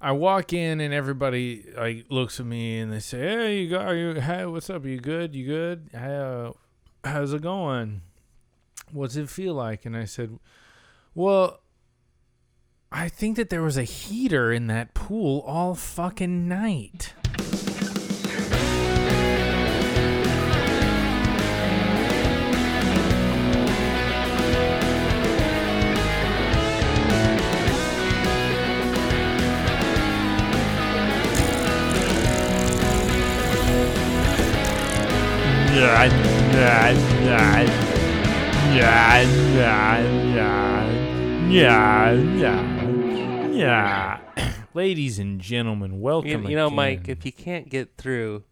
I walk in and everybody like looks at me and they say, "Hey, you got you? Hey, what's up? You good? You good? How, uh, how's it going? What's it feel like?" And I said, "Well, I think that there was a heater in that pool all fucking night." Yeah. Ladies and gentlemen, welcome. You, you know, again. Mike, if you can't get through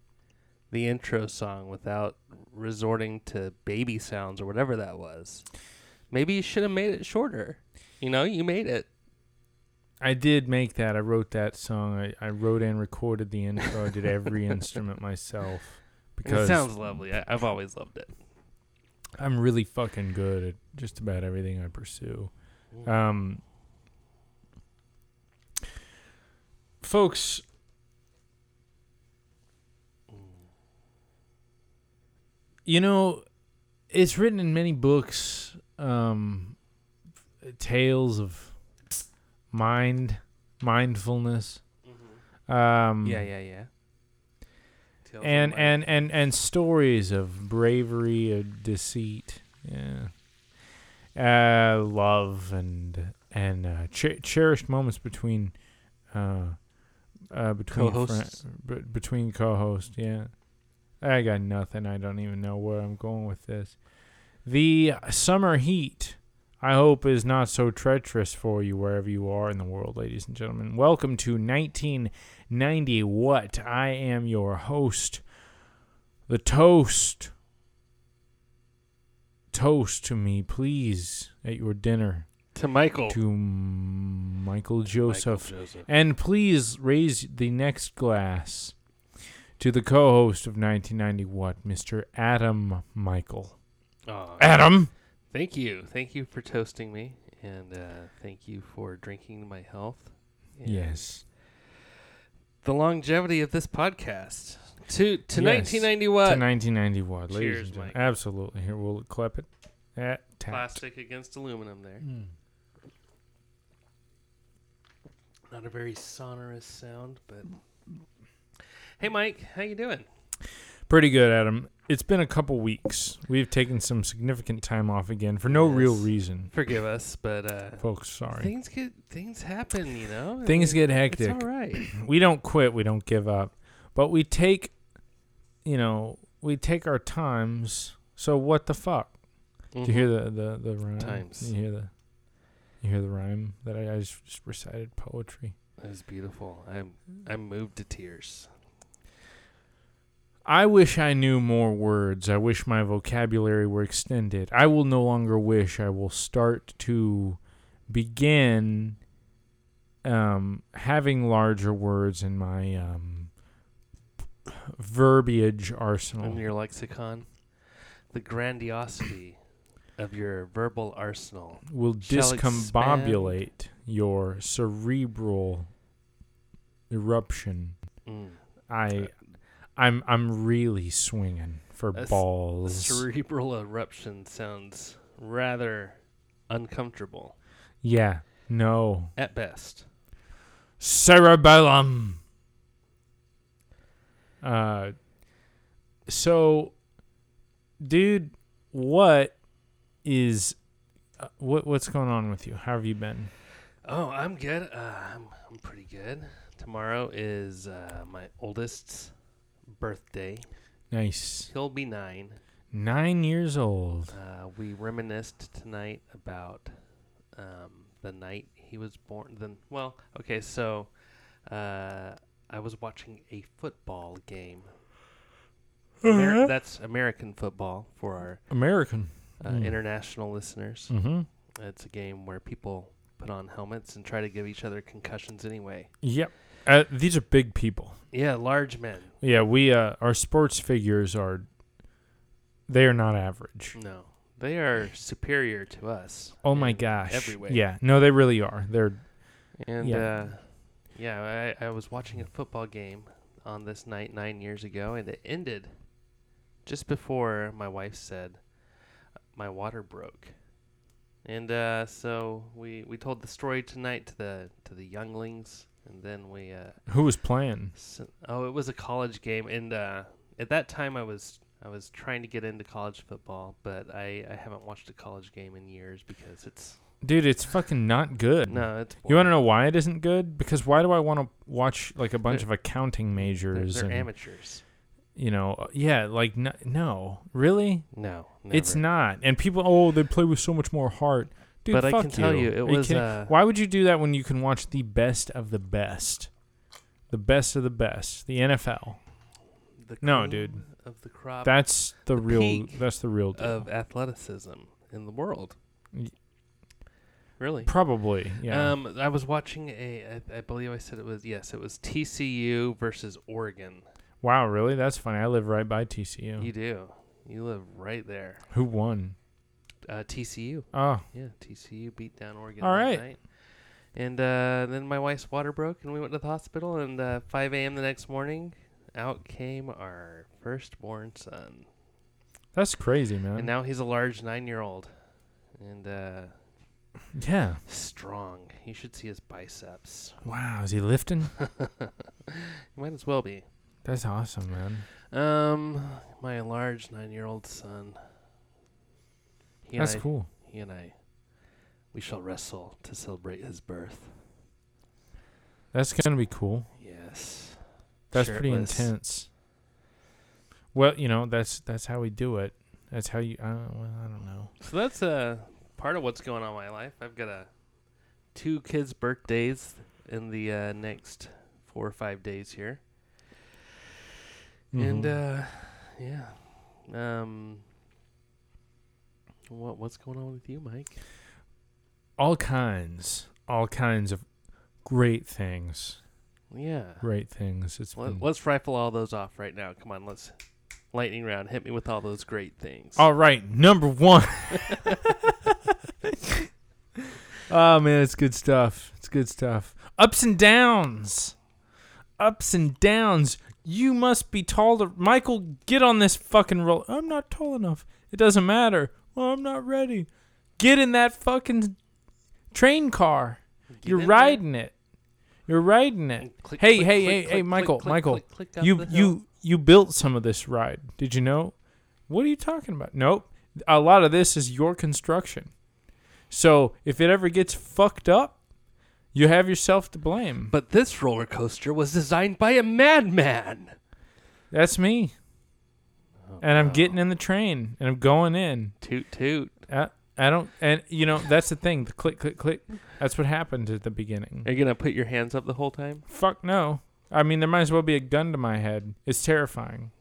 the intro song without resorting to baby sounds or whatever that was, maybe you should have made it shorter. You know, you made it. I did make that. I wrote that song. I, I wrote and recorded the intro. I did every instrument myself It sounds lovely. I, I've always loved it. I'm really fucking good at just about everything I pursue. Um, folks, you know, it's written in many books, um, tales of mind, mindfulness. Um, yeah, yeah, yeah. And and and and stories of bravery and deceit yeah. Uh love and and uh cher- cherished moments between uh uh between Co-hosts. b- between co-hosts yeah. I got nothing. I don't even know where i'm going with this. The summer heat I hope is not so treacherous for you wherever you are in the world, ladies and gentlemen. Welcome to 1990 What? I am your host, the toast. Toast to me, please, at your dinner to Michael. to Michael Michael Joseph. Joseph. And please raise the next glass to the co host of 1990 What, Mr. Adam Michael. Adam! Thank you. Thank you for toasting me. And uh, thank you for drinking my health. and Yes. The longevity of this podcast. To to Yes. 1990 To what? 1990 What, ladies Cheers, and gentlemen. Mike. Absolutely. Here, we'll clap it. At tap. Plastic against aluminum there. Mm. Not a very sonorous sound, but Hey Mike, how you doing? Pretty good, Adam. It's been a couple weeks. We've taken some significant time off again for no real reason. Forgive us, but uh Folks, sorry. things get things happen, you know? Things get hectic. It's all right. we don't quit, we don't give up, but we take, you know, we take our times. So what the fuck? Do you hear the the the rhyme? Mm-hmm. Times. You hear the you hear the rhyme that I, I just, just recited poetry. That was beautiful. I'm I'm moved to tears. I wish I knew more words. I wish my vocabulary were extended. I will no longer wish. I will start to begin um, having larger words in my um, verbiage arsenal. In your lexicon, the grandiosity of your verbal arsenal. will discombobulate your cerebral eruption. Mm. I, I'm, I'm really swinging for balls. Cerebral eruption sounds rather uncomfortable yeah, no. at best. cerebellum. Uh, so, dude, what is uh, what what's going on with you? How have you been? Oh, I'm good. Uh, I'm I'm pretty good. Tomorrow is uh, my oldest's birthday. Nice. He'll be nine. Nine years old. Uh, we reminisced tonight about um, the night he was born. Then, well, okay, so uh, I was watching a football game. Amer- that's American football for our American. uh, Mm. international listeners. Mm-hmm. It's a game where people put on helmets and try to give each other concussions anyway. Yep. Uh, these are big people. Yeah, large men. Yeah, we uh, our sports figures are they are not average. No, They are superior to us. Oh my gosh. every way. Yeah. No, they really are. They're And Yeah. uh, yeah, I, I was watching a football game on this night nine years ago, and it ended just before my wife said my water broke. And uh, so we, we told the story tonight to the to the younglings, and then we uh, who was playing? s oh it was a college game, and uh, at that time I was I was trying to get into college football, but I, I haven't watched a college game in years because it's Dude, it's fucking not good. no it's You want to know why it isn't good? Because why do I want to watch like a bunch They're- of accounting They're, majors they're and amateurs. you know, uh, yeah, like n- no, really? No, It's not. And people, oh, they play with so much more heart. Dude, but I can tell you, it you was. kidding? uh, Why would you do that when you can watch the best of the best? The best of the best, the NFL. the No, dude. Of the crop That's the, the real. That's the real deal. of athleticism in the world. Y- Really? Probably, yeah. Um, I was watching a. I, I believe I said it was yes. It was TCU versus Oregon. wow, really? That's funny. I live right by TCU. You do. You live right there. Who won? Uh, TCU. Oh, Yeah, TCU beat down Oregon. All right. Night. And uh, then my wife's water broke, and we went to the hospital. And uh, 5 a.m. the next morning, out came our firstborn son. that's crazy, man. And now he's a large nine-year-old, and uh, yeah. strong. You should see his biceps. Wow, is he lifting? He might as well be. That's awesome, man. Um, my large nine-year-old son. He That's I, cool. He and I, we shall wrestle to celebrate his birth. That's gonna be cool. Yes. That's pretty intense. Well, you know, that's that's how we do it. That's how you. I don't, well, I don't know. So that's uh part of what's going on in my life. I've got a two kids' birthdays in the uh, next four or five days here, and Mhm. uh, yeah. Um, what what's going on with you, Mike? all kinds, all kinds of great things. Yeah. Great things. It's Let, been- let's rifle all those off right now. Come on, let's lightning round. Hit me with all those great things. All right, number one. oh man, it's good stuff. It's good stuff. Ups and downs. Ups and downs. You must be taller. Michael, get on this fucking roll. I'm not tall enough. It doesn't matter. Well, I'm not ready. Get in that fucking train car. Get You're in there riding it. You're riding it. click, Hey, click, hey, click, hey, click, hey, click, Michael, click, Michael, click, click up You the hill. you you built some of this ride. Did you know? What are you talking about? Nope. A lot of this is your construction. So if it ever gets fucked up, you have yourself to blame. But this roller coaster was designed by a madman. That's me. And I'm getting in the train and I'm going in. toot toot. I, I don't and you know, that's the thing. The click click click. That's what happened at the beginning. Are you gonna put your hands up the whole time? Fuck no. I mean, there might as well be a gun to my head. It's terrifying,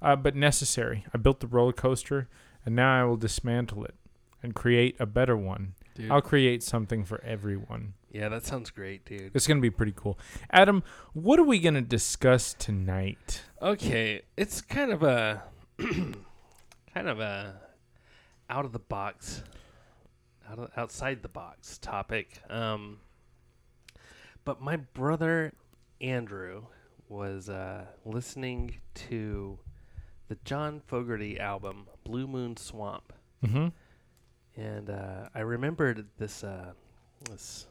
uh, but necessary. I built the roller coaster, and now I will dismantle it and create a better one. Dude. I'll create something for everyone. yeah, that sounds great, dude. It's gonna be pretty cool. Adam, what are we gonna discuss tonight? Okay, it's kind of a kind of a out of the box, out of, outside the box topic. Um, but my brother Andrew was uh, listening to the John Fogerty album Blue Moon Swamp, Mm-hmm. and uh, I remembered this uh, this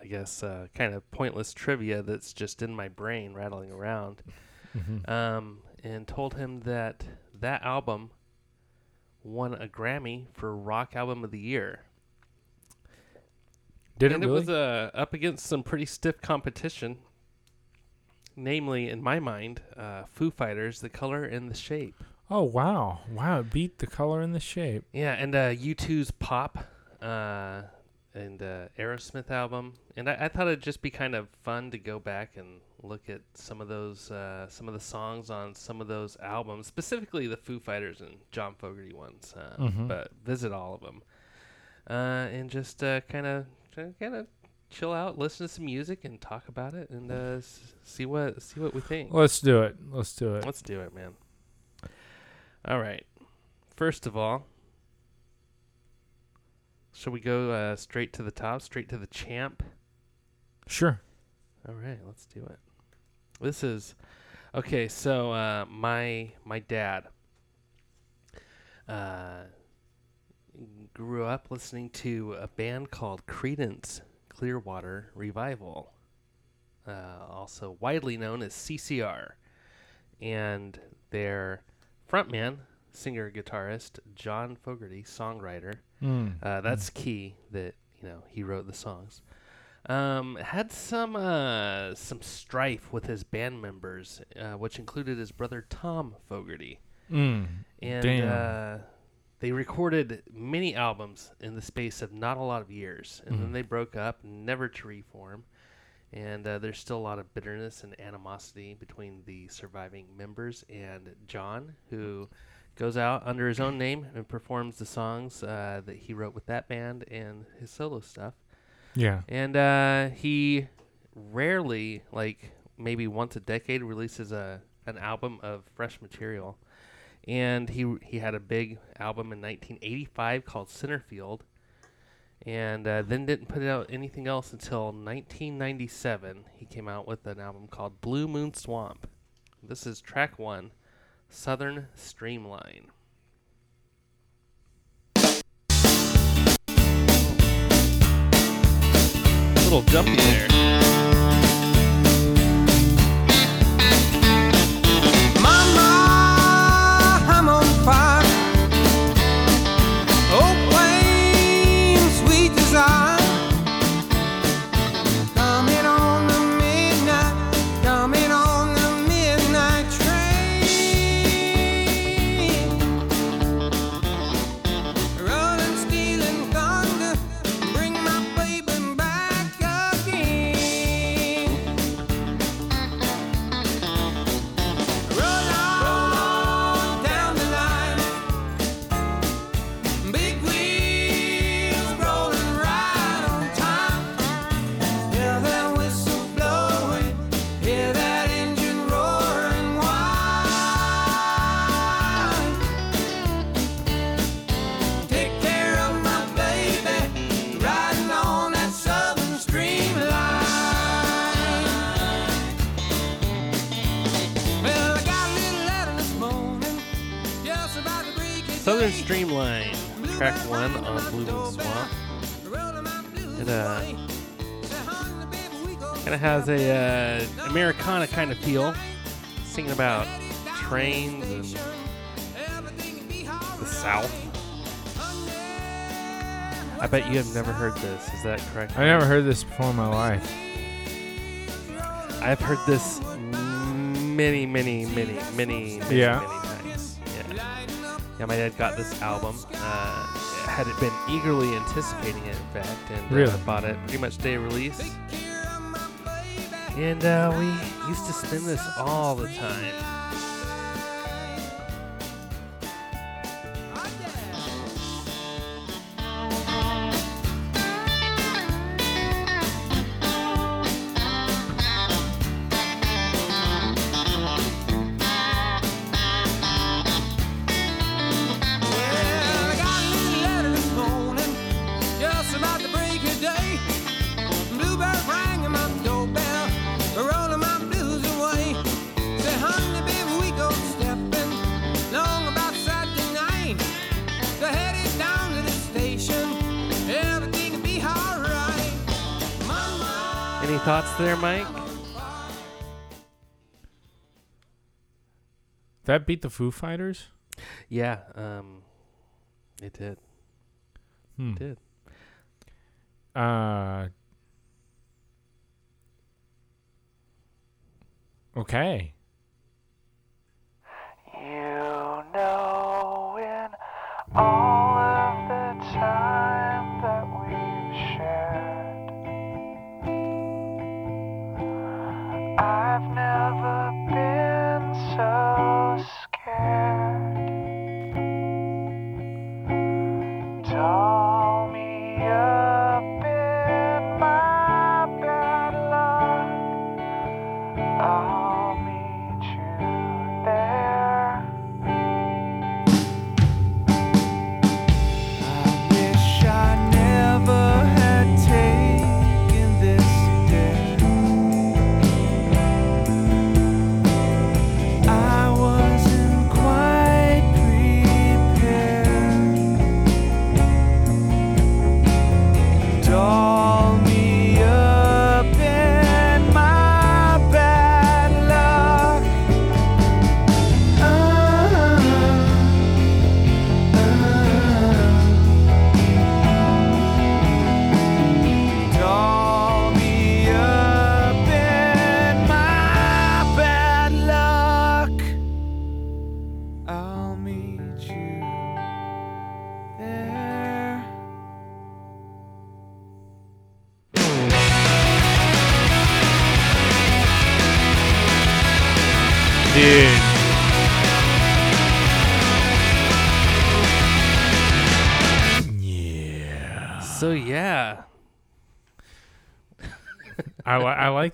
I guess uh, kind of pointless trivia that's just in my brain rattling around Mm-hmm. um, and told him that that album won a Grammy for Rock Album of the Year. Did and it it really? was uh, up against some pretty stiff competition. Namely, in my mind, uh, Foo Fighters, The Color and the Shape. oh wow, wow! It beat the color and the shape. Yeah, and uh, U2's Pop uh, and uh, Aerosmith album. And I, I thought it'd just be kind of fun to go back and look at some of those, uh, some of the songs on some of those albums, specifically the Foo Fighters and John Fogerty ones, uh, Mhm. but visit all of them. Uh, and just kind of, kind of chill out, listen to some music, and talk about it, and uh, s- see what see what we think. Let's do it. Let's do it. Let's do it, man. All right. first of all, shall we go uh, straight to the top, straight to the champ? Sure. All right, let's do it. This is okay. So uh, my my dad uh, grew up listening to a band called Creedence Clearwater Revival, uh, also widely known as CCR, and their frontman, singer guitarist John Fogerty, songwriter. Mm. Uh, that's key that you know he wrote the songs. Um, had some uh, some strife with his band members, uh, which included his brother Tom Fogerty, Mm. and. Uh, they recorded many albums in the space of not a lot of years, and then Mhm. they broke up, never to reform. And uh, there's still a lot of bitterness and animosity between the surviving members and John, who goes out under his own name and performs the songs uh, that he wrote with that band and his solo stuff. Yeah. And uh, he rarely, like maybe once a decade, releases a an album of fresh material. And he he had a big album in 1985 called Centerfield, and uh, then didn't put out anything else until 1997. He came out with an album called Blue Moon Swamp. This is track one, Southern Streamline. Little jumpy there. One on Blue Moon Swamp. It uh, kind of has a uh, Americana kind of feel, singing about trains and the South. I bet you have never heard this. Is that correct? I never heard this before in my life. I've heard this many, many, many, many, many, Yeah. many times. Yeah. Yeah, my dad got this album. Uh, had it been eagerly anticipating it, in fact, and Really? uh, bought it pretty much day of release. And uh, we used to spin this all the time. There, Mike? That beat the Foo Fighters? Yeah, um, it did. Hmm. It did. Uh. Okay.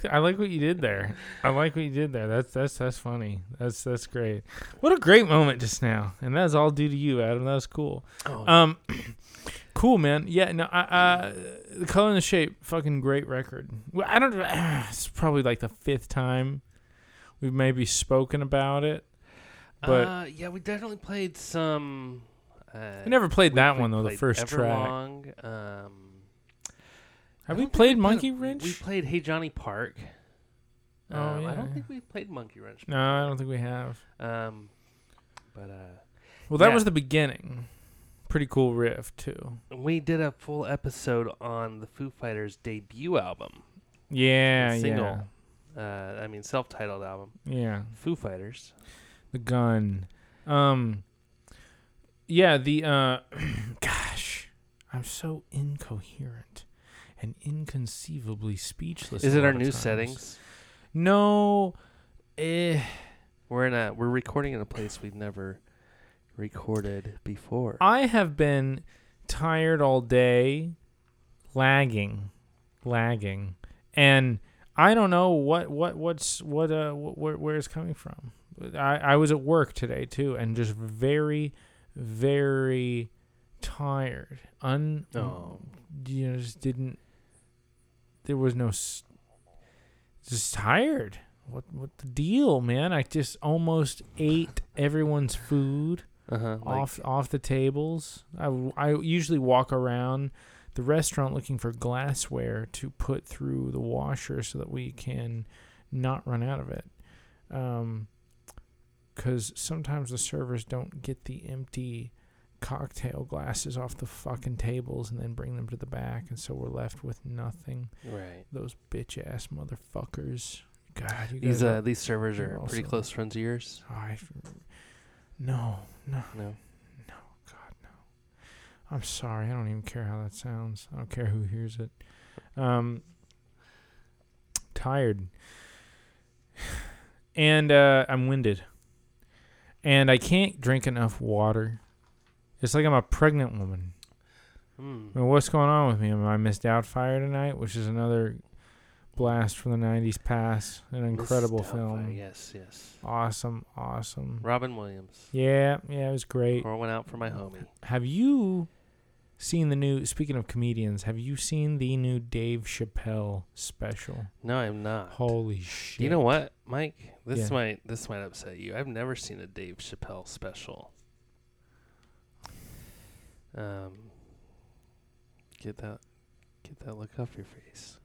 Like I like what you did there. I like what you did there. That's that's that's funny. That's that's great. What a great moment just now, and that's all due to you, Adam. That was cool. oh, Um, cool, man. Yeah, no, I, uh, the color and the shape, fucking great record. Well, I don't. It's probably like the fifth time we've maybe spoken about it. but- uh, yeah, we definitely played some. Uh, We never played that one though. The first track. Um, Have we played Monkey Wrench? We played Hey Johnny Park. Oh, Um, I don't think we played Monkey Wrench. No, I don't think we have. Um, but uh, Well, that Yeah. was the beginning. Pretty cool riff too. we did a full episode on the Foo Fighters' debut album. Yeah, yeah, single. Uh, I mean, self-titled album, yeah. Foo Fighters. The gun. Um. Yeah. The uh. gosh, I'm so incoherent and inconceivably speechless. Is it our new times. settings? No. Eh. We're in a we're recording in a place we've never recorded before. I have been tired all day, lagging, lagging, and I don't know what what what's what uh wh- where where it's coming from. I I was at work today too, and just very, very tired. Un. Oh. You know, just didn't. There was no. Just tired. What what the deal, man? I just almost ate everyone's food Uh-huh. like- off off the tables. I I usually walk around the restaurant looking for glassware to put through the washer so that we can not run out of it. Um, because sometimes the servers don't get the empty cocktail glasses off the fucking tables and then bring them to the back, and so we're left with nothing. right. Those bitch ass motherfuckers. God, you These guys uh are- these servers are pretty close friends of yours. I, no, no. No. No, God, no. I'm sorry. I don't even care how that sounds. I don't care who hears it. Um, tired. And uh, I'm winded. And I can't drink enough water. It's like I'm a pregnant woman. Hmm. I mean, what's going on with me? Am I Mrs. Doubtfire tonight? Which is another blast from the 90s pass. An incredible Missed film. Yes, yes. Awesome, awesome. Robin Williams. Yeah, yeah, it was great. Pour one out for my homie. Have you seen the new? Speaking of comedians, have you seen the new Dave Chappelle special? No, I'm not. Holy shit! You know what, Mike? This Yeah. might this might upset you. I've never seen a Dave Chappelle special. Um, get that, get that look off your face.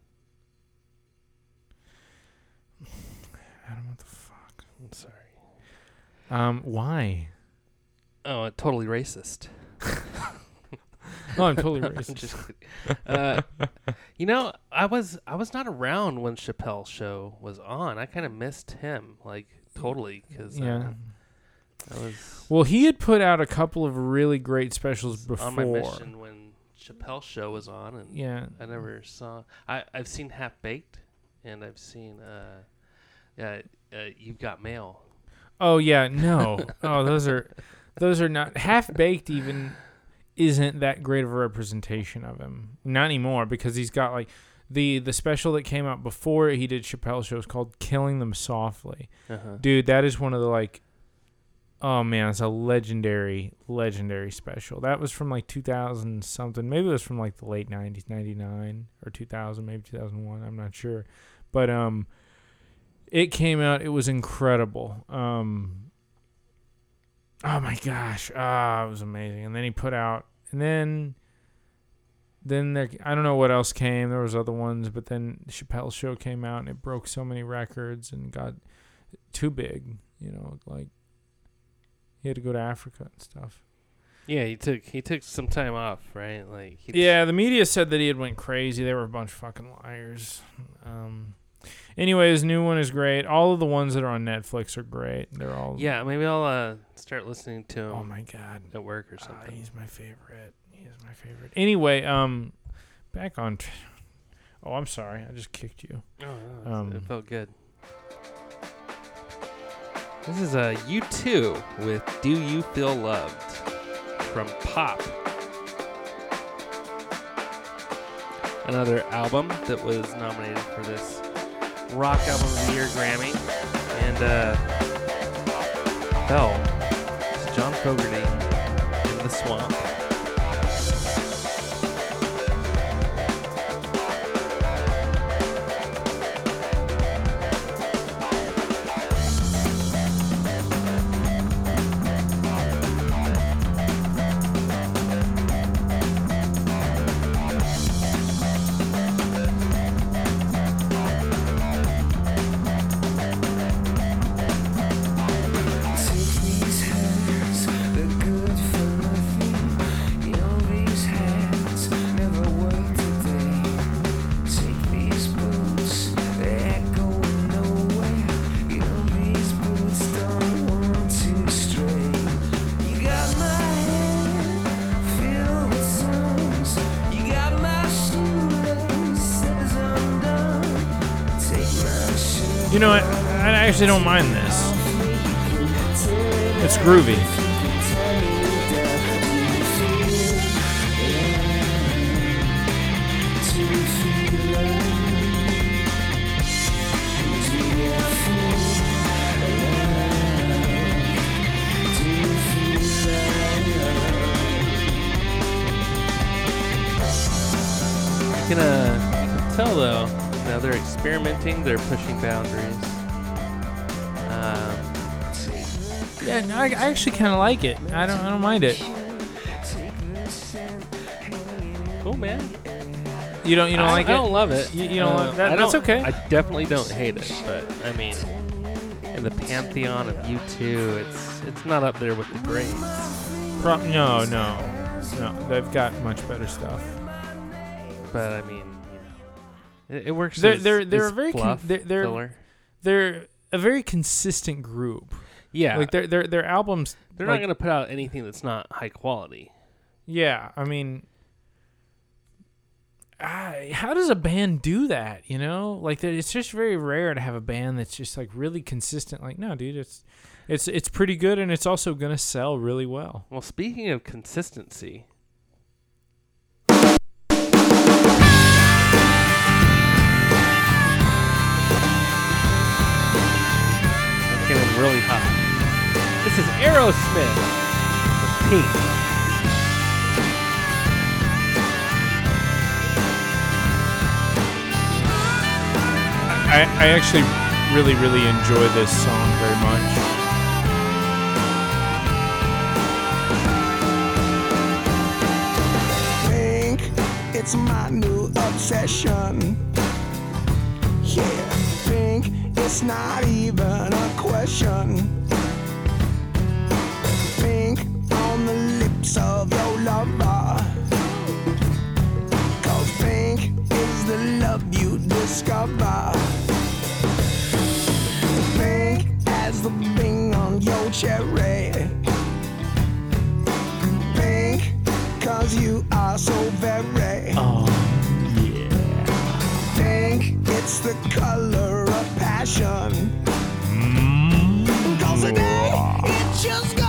Adam, what the fuck? I'm sorry. Um, why? Oh, uh, totally racist. Oh, I'm totally I'm racist. just kidding. Uh, you know, I was I was not around when Chappelle's show was on. I kind of missed him, like totally, because yeah. I was Well, he had put out a couple of really great specials before. on my mission when Chappelle's show was on, and Yeah. I never saw. I I've seen Half Baked, and I've seen uh, yeah, uh, You've Got Mail. Oh yeah, no. oh, those are those are not half baked. Even isn't that great of a representation of him. Not anymore because he's got like the the special that came out before he did Chappelle shows called "Killing Them Softly." Uh-huh. Dude, that is one of the like. Oh man, it's a legendary, legendary special. That was from like 2000 something. Maybe it was from like the late 90s, 99 or 2000, maybe 2001. I'm not sure, but um, it came out. It was incredible. Um. Oh my gosh, ah, it was amazing. And then he put out, and then, then there, I don't know what else came. There was other ones, but then Chappelle's show came out, and it broke so many records and got too big. You know, like he had to go to Africa and stuff. Yeah, he took he took some time off, right? Like he Yeah, the media said that he had went crazy. They were a bunch of fucking liars. Um, anyway, his new one is great. All of the ones that are on Netflix are great. They're all Yeah, maybe I'll uh, start listening to him Oh my god, at work or Ah, something. he's my favorite. He is my favorite. Anyway, um, back on. T- oh, I'm sorry. I just kicked you. oh, no, um, it felt good. This is a uh, U2 with "Do You Feel Loved" from Pop. another album that was nominated for this Rock Album of the Year Grammy. And uh, Bell, John Fogerty in the Swamp. Actually don't mind this. It's groovy. You can uh, tell though, now they're experimenting, they're pushing boundaries. Yeah, no, I, I actually kind of like it. I don't, I don't mind it. cool, man. You don't, you don't I, like I it? don't love it. You- you don't Uh, like- that- I that's don't- okay. I definitely don't hate it, but I mean, in the pantheon of U2, it's it's not up there with the greats. Pro- no, no, no. They've got much better stuff. But I mean, you know, it, it works. They're- as, they're- they're as very con- fluff they're- they're- filler. They're a very consistent group. Yeah, Like their their their albums. they're like- not going to put out anything that's not high quality. Yeah, I mean, I, how does a band do that? You know, like that. It's just very rare to have a band that's just like really consistent. Like, no, dude, it's it's it's pretty good, and it's also gonna sell really well. Well, speaking of consistency, It came in really hot. This is Aerosmith with Pink. I I actually really really enjoy this song very much. Pink, it's my new obsession. Yeah, pink, it's not even a question. The of your lover. Cause pink is the love you discover. Pink as the bing on your cherry pink Cause you are so very Oh yeah. pink It's the color of passion Cause today it just goes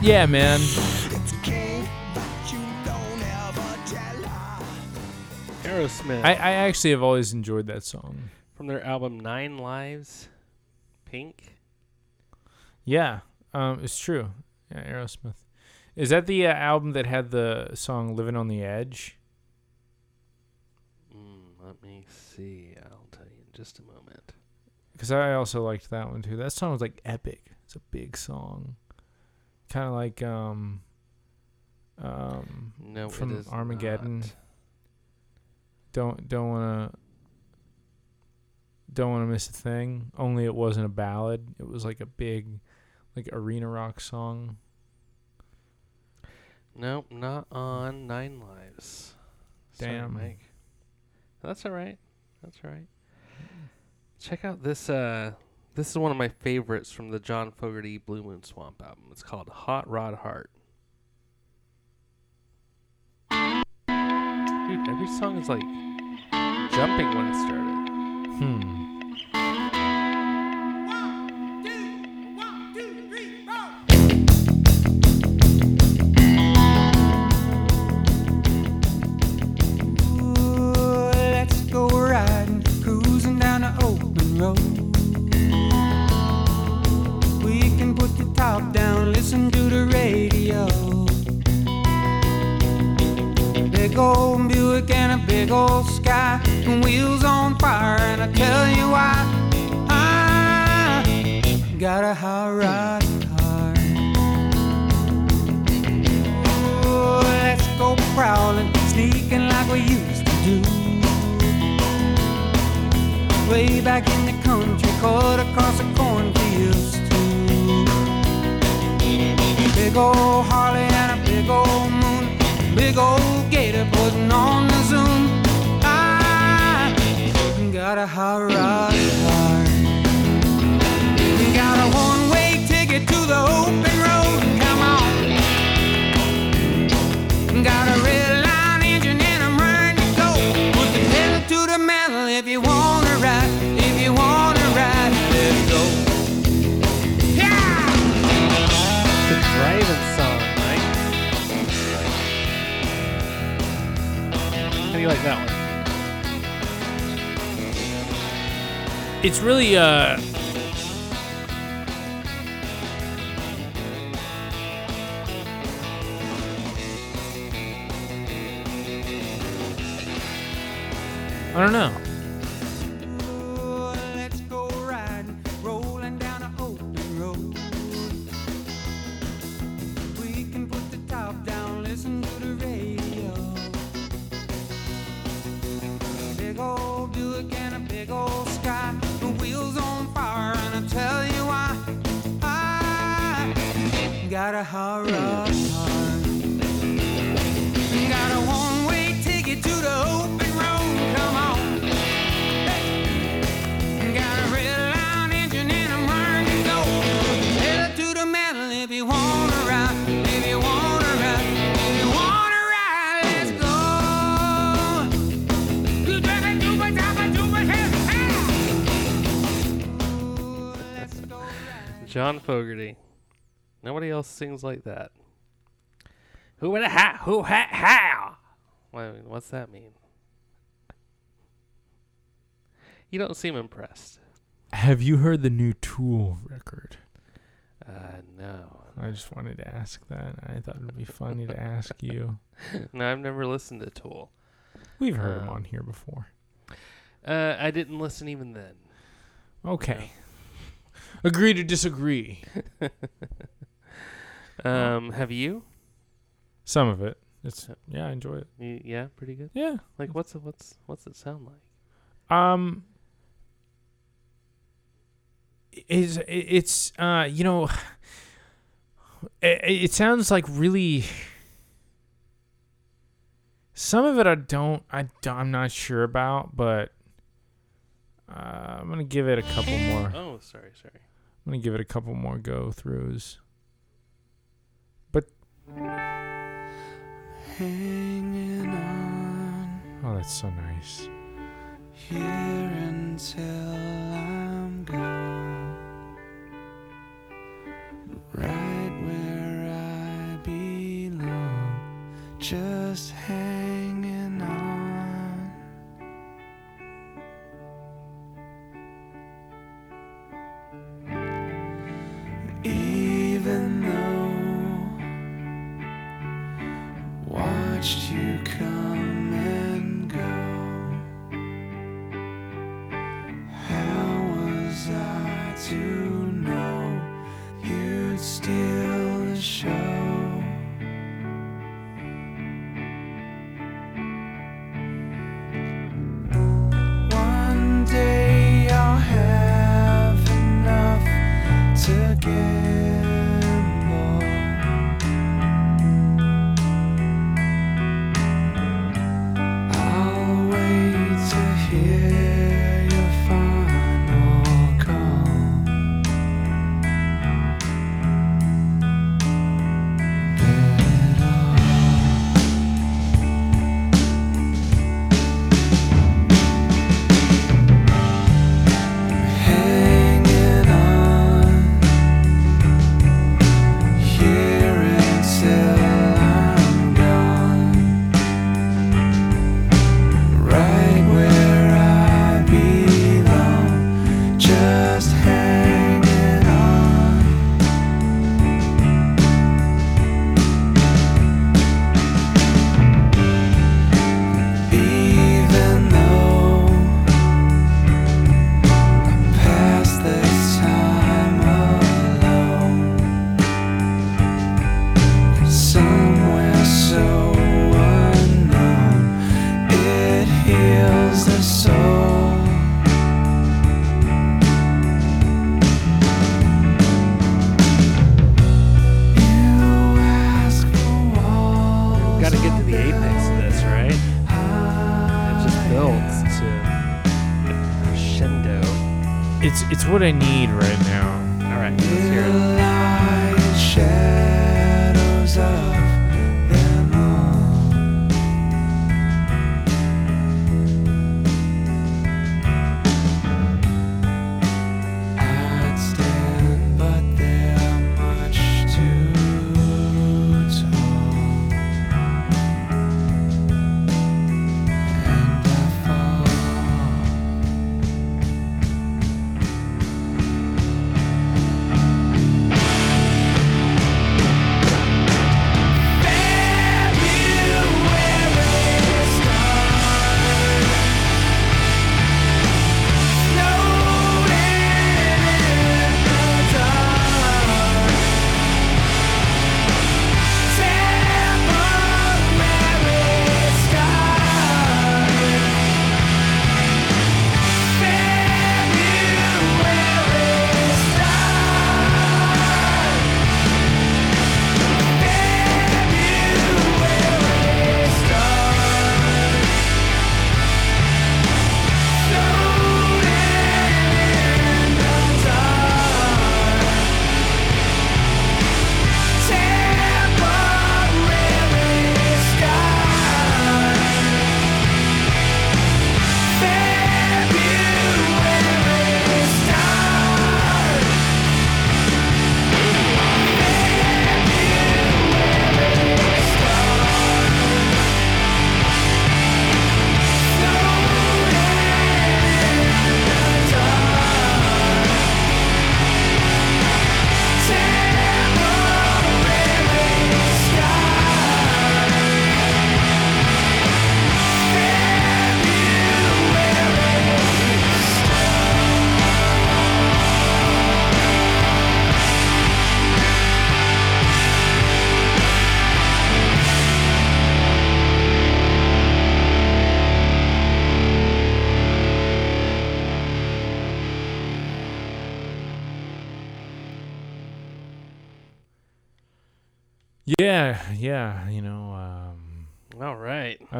tell her Aerosmith I, I actually have always enjoyed that song. from their album Nine Lives. Pink. Yeah, um, it's true. Yeah, Aerosmith. Is that the uh, album that had the song "Living on the Edge"? Mm, let me see. I'll tell you in just a moment. Because I also liked that one too. That song was like epic. It's a big song, kind of like um, Um, No, from it is Armageddon. not. don't don't want to don't want to miss a thing. Only it wasn't a ballad. It was like a big, like arena rock song. Nope, not on Nine Lives. Sorry, Damn. Mike. That's all right. That's all right. Check out this. Uh, this is one of my favorites from the John Fogerty Blue Moon Swamp album. It's called Hot Rod Heart. Dude, every song is like jumping when it started. Hmm. Back in the country, cut across the cornfields too. Big old It's really uh. I don't know. John Fogerty. Nobody else sings like that. Who would ha who ha how? Well, I mean, what's that mean? You don't seem impressed. Have you heard the new Tool record? Uh, no. I just wanted to ask that. I thought it'd be funny to ask you. No, I've never listened to Tool. We've heard him Um, on here before. Uh, I didn't listen even then. Okay. Agree to disagree. Um, have you? Some of it. It's yeah, I enjoy it. Y- Yeah, pretty good. Yeah. Like, what's it, what's what's it sound like? Um is it's uh you know it, it sounds like really some of it I don't I don't, I'm not sure about but uh, I'm going to give it a couple more. Oh, sorry, sorry. I'm to give it a couple more go throughs. But hanging on Oh, that's so nice. here until I'm gone. Right where I belong, just hanging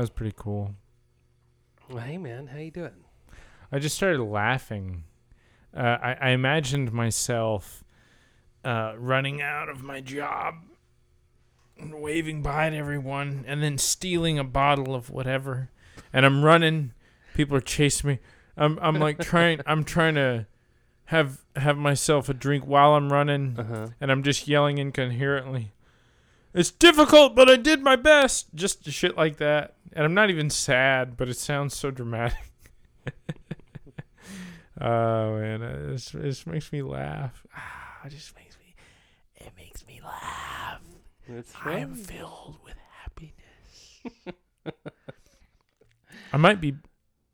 was pretty cool. Well, hey man, how you doing? I just started laughing. Uh, I, I imagined myself uh, running out of my job, and waving bye to everyone, and then stealing a bottle of whatever. And I'm running. People are chasing me. I'm I'm like trying. I'm trying to have have myself a drink while I'm running, Uh huh. and I'm just yelling incoherently. It's difficult, but I did my best. Just shit like that. And I'm not even sad, but it sounds so dramatic. oh man, uh, this this makes me laugh. Ah, it just makes me. It makes me laugh. It's I am filled with happiness. I might be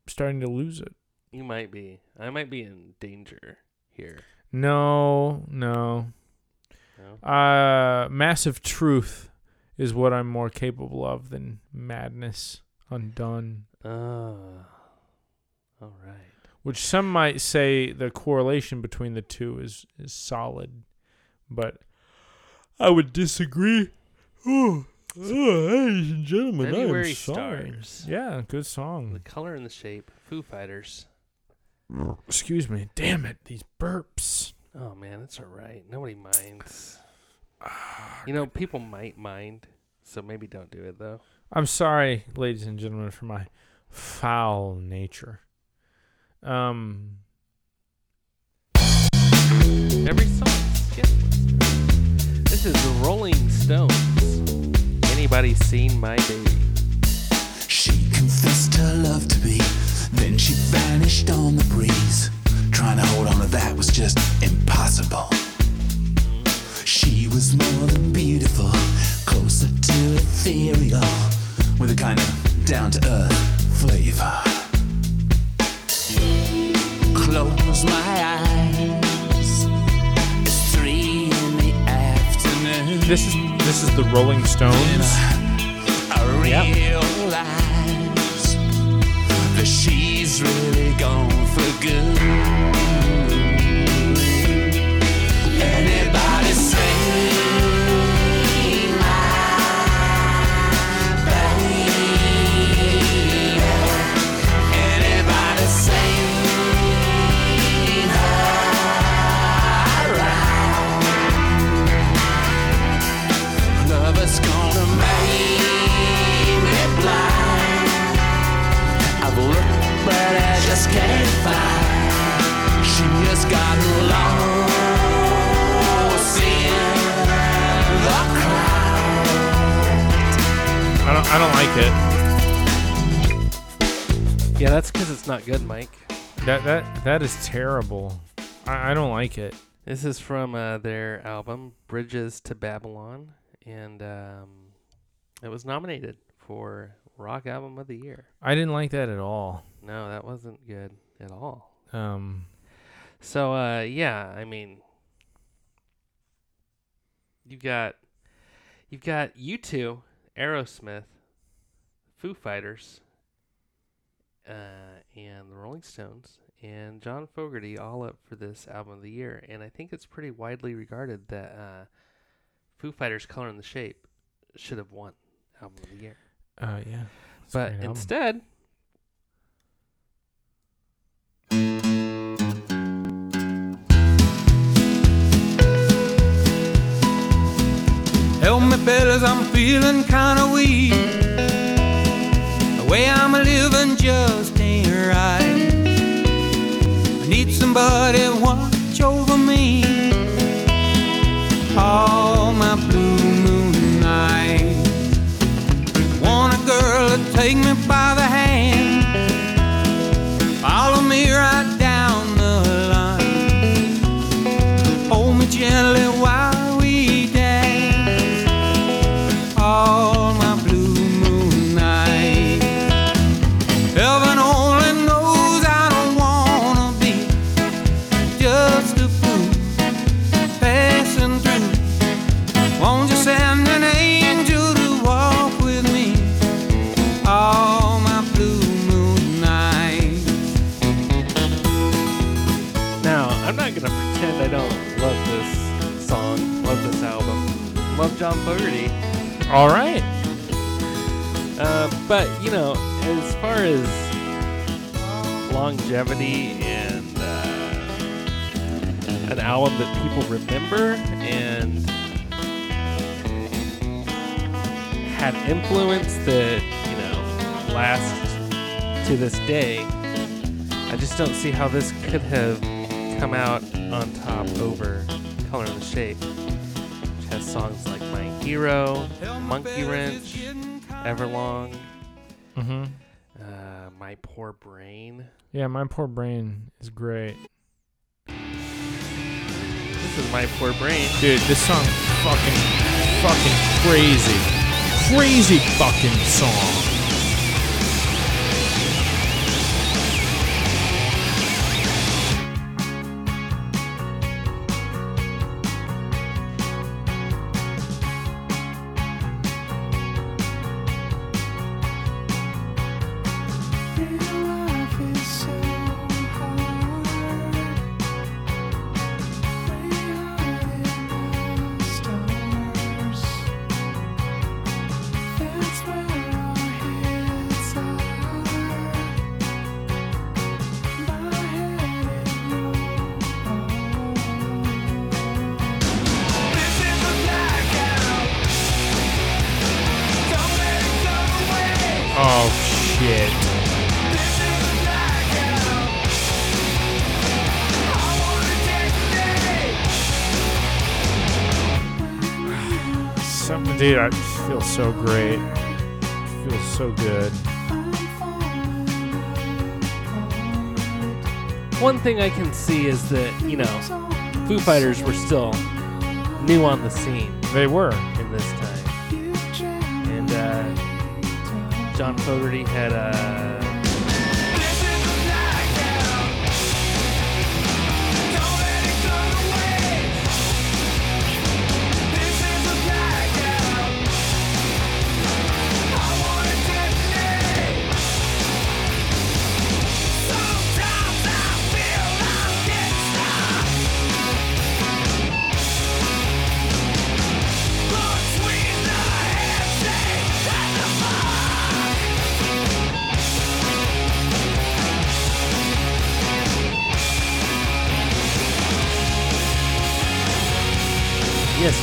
starting to lose it. You might be. I might be in danger here. No, no. No? Uh, massive truth is what I'm more capable of than madness undone. Oh. All right. Which some might say the correlation between the two is, is solid, but I would disagree. Oh, oh, ladies and gentlemen, I am sorry. Stars. Yeah, good song. The color and the shape. Foo Fighters. Excuse me. Damn it, these burps. Oh man, it's all right. Nobody minds. You know, people might mind, so maybe don't do it though. I'm sorry, ladies and gentlemen, for my foul nature. Um, Every song skip This is the Rolling Stones. Anybody seen my baby? She confessed her love to me, then she vanished on the breeze. Trying to hold on to that was just impossible. She was more than beautiful, closer to ethereal, with a kind of down to earth flavor. Close my eyes. It's three in the afternoon. this is this is the Rolling Stones. I realize that she's really gone for good. She's gotten lost in the crowd. I don't. I don't like it. Yeah, that's because it's not good, Mike. That that that is terrible. I, I don't like it. This is from uh, their album Bridges to Babylon, and um, it was nominated for Rock Album of the Year. I didn't like that at all. No, that wasn't good at all. Um. So, uh, yeah, I mean, you've got you've got U2, Aerosmith, Foo Fighters, uh, and the Rolling Stones, and John Fogerty all up for this album of the year. And I think it's pretty widely regarded that uh, Foo Fighters' "Color in the Shape" should have won album of the year, Uh. Yeah. But instead. Help me, fellas, I'm feeling kinda weak. The way I'm living just ain't right. I need somebody to watch over me. All my blue moon nights. Want a girl to take me by the hand. John Fogerty. All right. Uh, but you know, as far as longevity and uh, an album that people remember and had influence that you know lasts to this day, I just don't see how this could have come out on top over "Color in the Shape," which has songs like "My Hero," "Monkey Wrench." Everlong, Mm-hmm. uh, My Poor Brain. Yeah. My poor brain is great. This is My Poor Brain. Dude, this song fucking fucking crazy. Crazy fucking song. Dude, I feel so great. Feels so good. One thing I can see is that, you know, Foo Fighters were still new on the scene They were. in this time. And uh, John Fogerty had uh,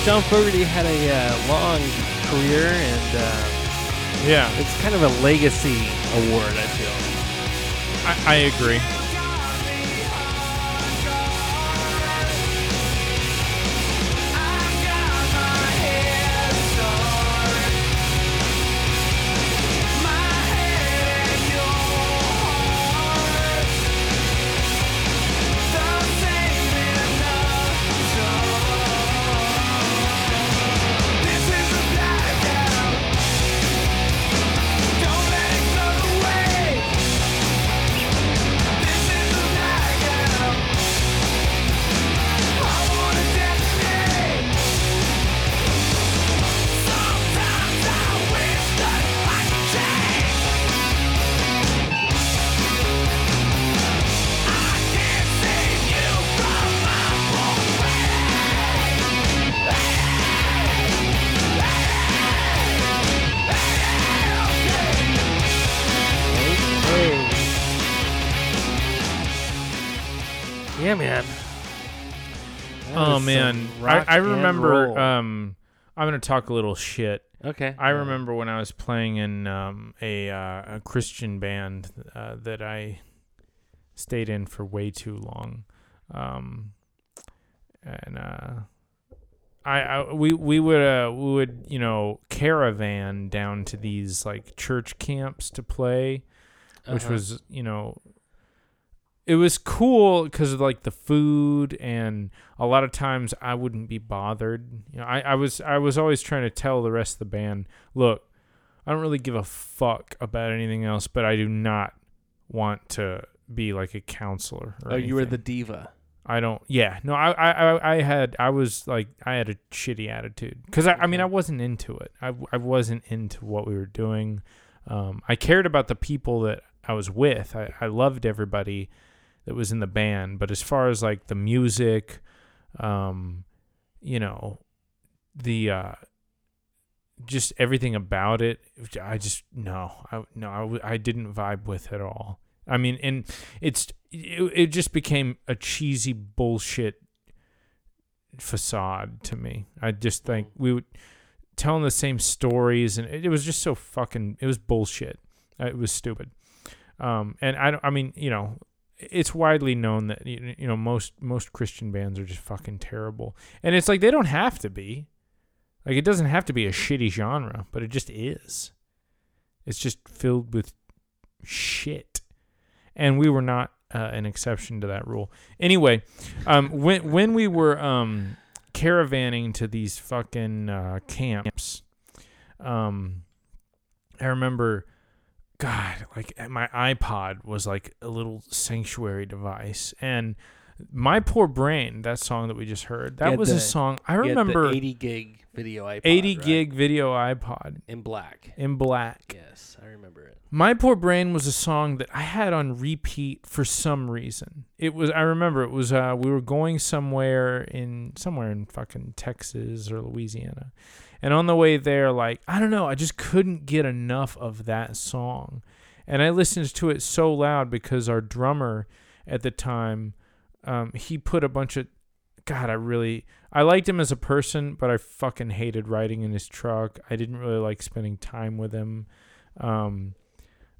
John Fogerty had a uh, long career, and uh, Yeah, it's kind of a legacy award. I feel. I, I agree. Oh man, I, I remember. Um, I'm gonna talk a little shit. okay. I remember when I was playing in um, a uh, a Christian band uh, that I stayed in for way too long, um, and uh, I, I we we would uh, we would you know caravan down to these like church camps to play, which uh-huh. was you know it was cool because of like the food and a lot of times I wouldn't be bothered. You know, I, I was I was always trying to tell the rest of the band, look, I don't really give a fuck about anything else, but I do not want to be like a counselor. Or Oh, you were the diva. I don't. Yeah, no. I, I, I- I had. I was like, I had a shitty attitude because I, I mean, I wasn't into it. I, I wasn't into what we were doing. Um, I cared about the people that I was with. I, I loved everybody that was in the band, but as far as like the music, um, you know, the uh, just everything about it, I just no, I no, I, I didn't vibe with at all. I mean, and it's it, it just became a cheesy bullshit facade to me. I just think we would telling the same stories, and it, it was just so fucking. It was bullshit. It was stupid. Um, and I don't. I mean, you know, it's widely known that you know most most Christian bands are just fucking terrible, and it's like they don't have to be. Like it doesn't have to be a shitty genre, but it just is. It's just filled with shit, and we were not uh, an exception to that rule. Anyway, um, when when we were um, caravanning to these fucking uh, camps, um, I remember, God, like eh, my iPod was like a little sanctuary device, and my poor brain. That song that we just heard, that was a song I the remember. 80 gig video iPod. 80 right? gig video iPod in black. in black. Yes, I remember it. My Poor Brain was a song that I had on repeat for some reason. It was I remember it was uh we were going somewhere in somewhere in fucking Texas or Louisiana. And on the way there like I don't know, I just couldn't get enough of that song. And I listened to it so loud because our drummer at the time um he put a bunch of God, I really I liked him as a person, but I fucking hated riding in his truck. I didn't really like spending time with him. Um,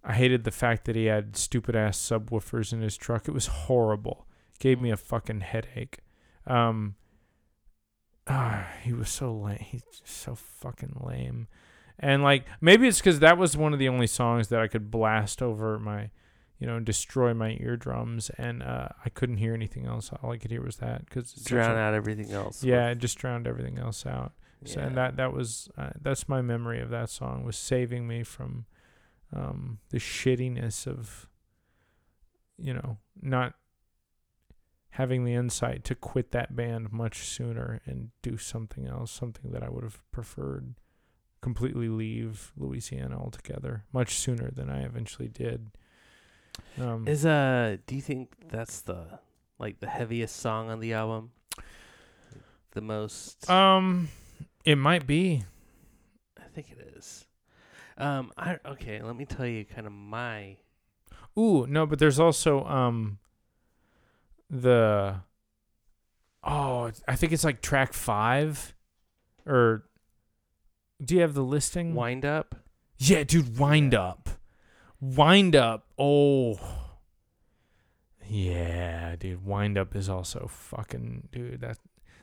I hated the fact that he had stupid ass subwoofers in his truck. It was horrible. Gave me a fucking headache. Um, ah, he was so lame. He's so fucking lame. And like maybe it's because that was one of the only songs that I could blast over my, you know, destroy my eardrums, and uh, I couldn't hear anything else. All I could hear was that because Drown out everything else. Yeah, it just drowned everything else out. So, and that that was uh, that's my memory of that song was saving me from um, the shittiness of you know not having the insight to quit that band much sooner and do something else, something that I would have preferred. Completely leave Louisiana altogether much sooner than I eventually did. Um, Is uh do you think that's the like the heaviest song on the album? The most um, it might be. I think it is. Um I okay, let me tell you kind of my Ooh, no, but there's also um the oh, I think it's like track 5 or do you have the listing? wind up. Yeah, dude, wind up. Wind up. Oh. Yeah, dude, wind up is also fucking dude, that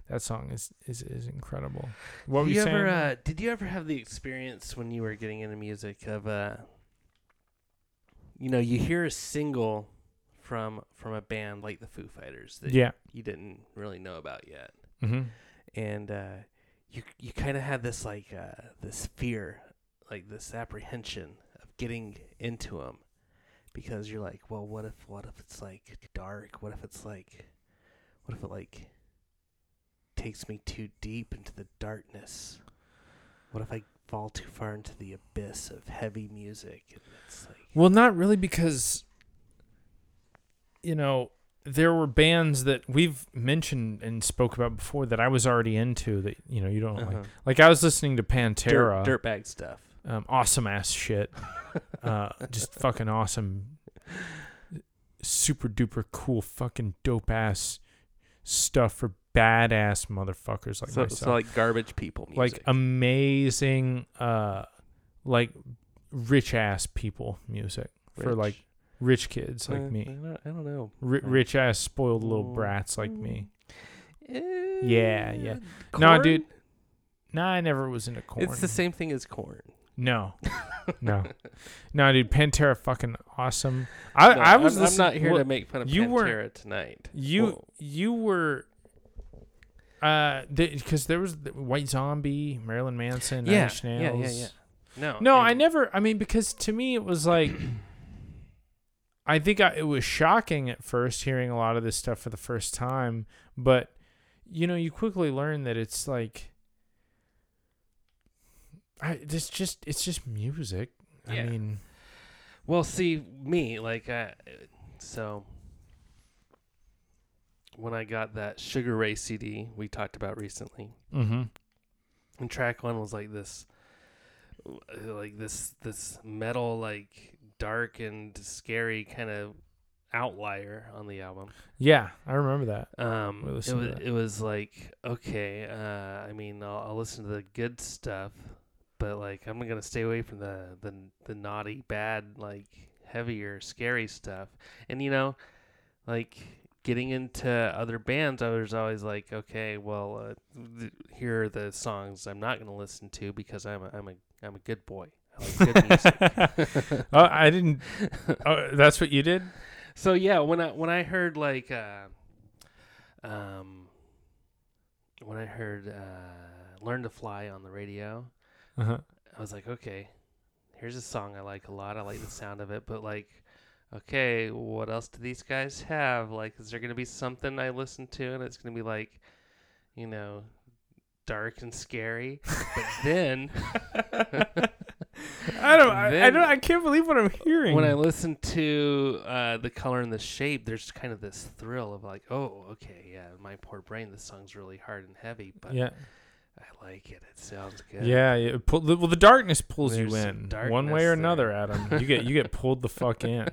that song is is is incredible. What were Did you you saying? ever uh did you ever have the experience when you were getting into music of uh you know, you hear a single from from a band like the Foo Fighters that yeah. you didn't really know about yet. Mhm. and uh, you you kind of had this like uh, this fear, like this apprehension getting into them, because you're like, well, what if what if it's like dark? What if it's like, what if it like takes me too deep into the darkness? What if I fall too far into the abyss of heavy music? And it's like, Well, not really because you know, there were bands that we've mentioned and spoke about before that I was already into that you know, you don't like. uh-huh. Like I was listening to Pantera, dirt, dirtbag stuff. Um, awesome ass shit. uh, just fucking awesome. super duper cool fucking dope ass stuff for badass motherfuckers like so, myself. so like garbage people music. like amazing uh like rich ass people music for like rich kids like Uh, I me. don't, I don't know. R- uh, rich ass spoiled little mm, brats like me. Eh, Yeah, yeah. No, dude, Nah, I never was into Korn. It's the same thing as Korn. No, no, no, dude. Pantera fucking awesome. I No, I was. I'm, I'm not here well, to make fun of you Pantera weren't- tonight. You Well, you were. Uh, because there was the White Zombie, Marilyn Manson, Nine yeah, yeah, yeah, yeah. No, No, I never. I mean, because to me it was like, I think I, it was shocking at first hearing a lot of this stuff for the first time, but you know, you quickly learn that it's like, I this just it's just music. I mean, Well, see, me like uh, so when I got that Sugar Ray CD we talked about recently, mm-hmm. and track one was like this, like this this metal like dark and scary kind of outlier on the album. yeah, I remember that. Um, it was that. it was like okay. Uh, I mean, I'll, I'll listen to the good stuff, but like I'm gonna stay away from the the the naughty, bad, like heavier, scary stuff. And you know, like getting into other bands, I was always like, okay, well, uh, th- here are the songs I'm not gonna listen to because I'm a, I'm a I'm a good boy. I like good music. oh, I didn't. Oh, that's what you did. So yeah, when I when I heard like uh, um when I heard uh, "Learn to Fly" on the radio, Uh-huh. I was like, okay, here's a song I like a lot. I like the sound of it, but like, okay, what else do these guys have? Like, is there gonna be something I listen to and it's gonna be like, you know, dark and scary? but then I don't. I, I don't. I can't believe what I'm hearing. when I listen to uh, the color and the shape, there's kind of this thrill of like, oh, okay, yeah, my poor brain, this song's really hard and heavy, but yeah. I like it. It sounds good. Yeah, it Pull, well, the darkness pulls There's you in one way or there. another, Adam. You get you get pulled the fuck in,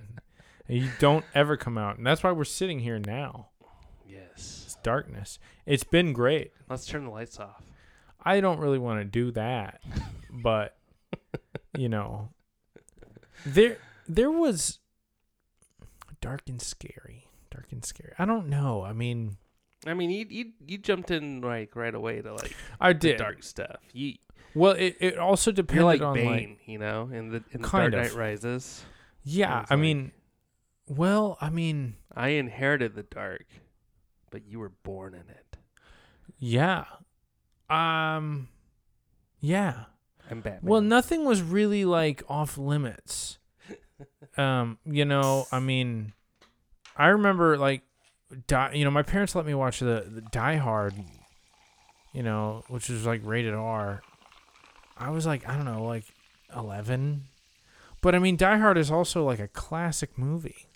and you don't ever come out. And that's why we're sitting here now. Yes. It's darkness. It's been great. Let's turn the lights off. I don't really want to do that, but you know, there there was dark and scary, dark and scary. I don't know. I mean, I mean, you you you jumped in like right away to like I the did. dark stuff. You Well, it, it also depended like on Bane, like you know, in the in the Dark. Knight Rises. yeah. I like- mean, well, I mean, I inherited the dark, but you were born in it. yeah, um, yeah. I'm Batman. Well, nothing was really like off limits. um, you know, I mean, I remember like, die, you know, my parents let me watch the, the Die Hard, you know, which was like rated R. I was like, I don't know, like eleven, but I mean, Die Hard is also like a classic movie.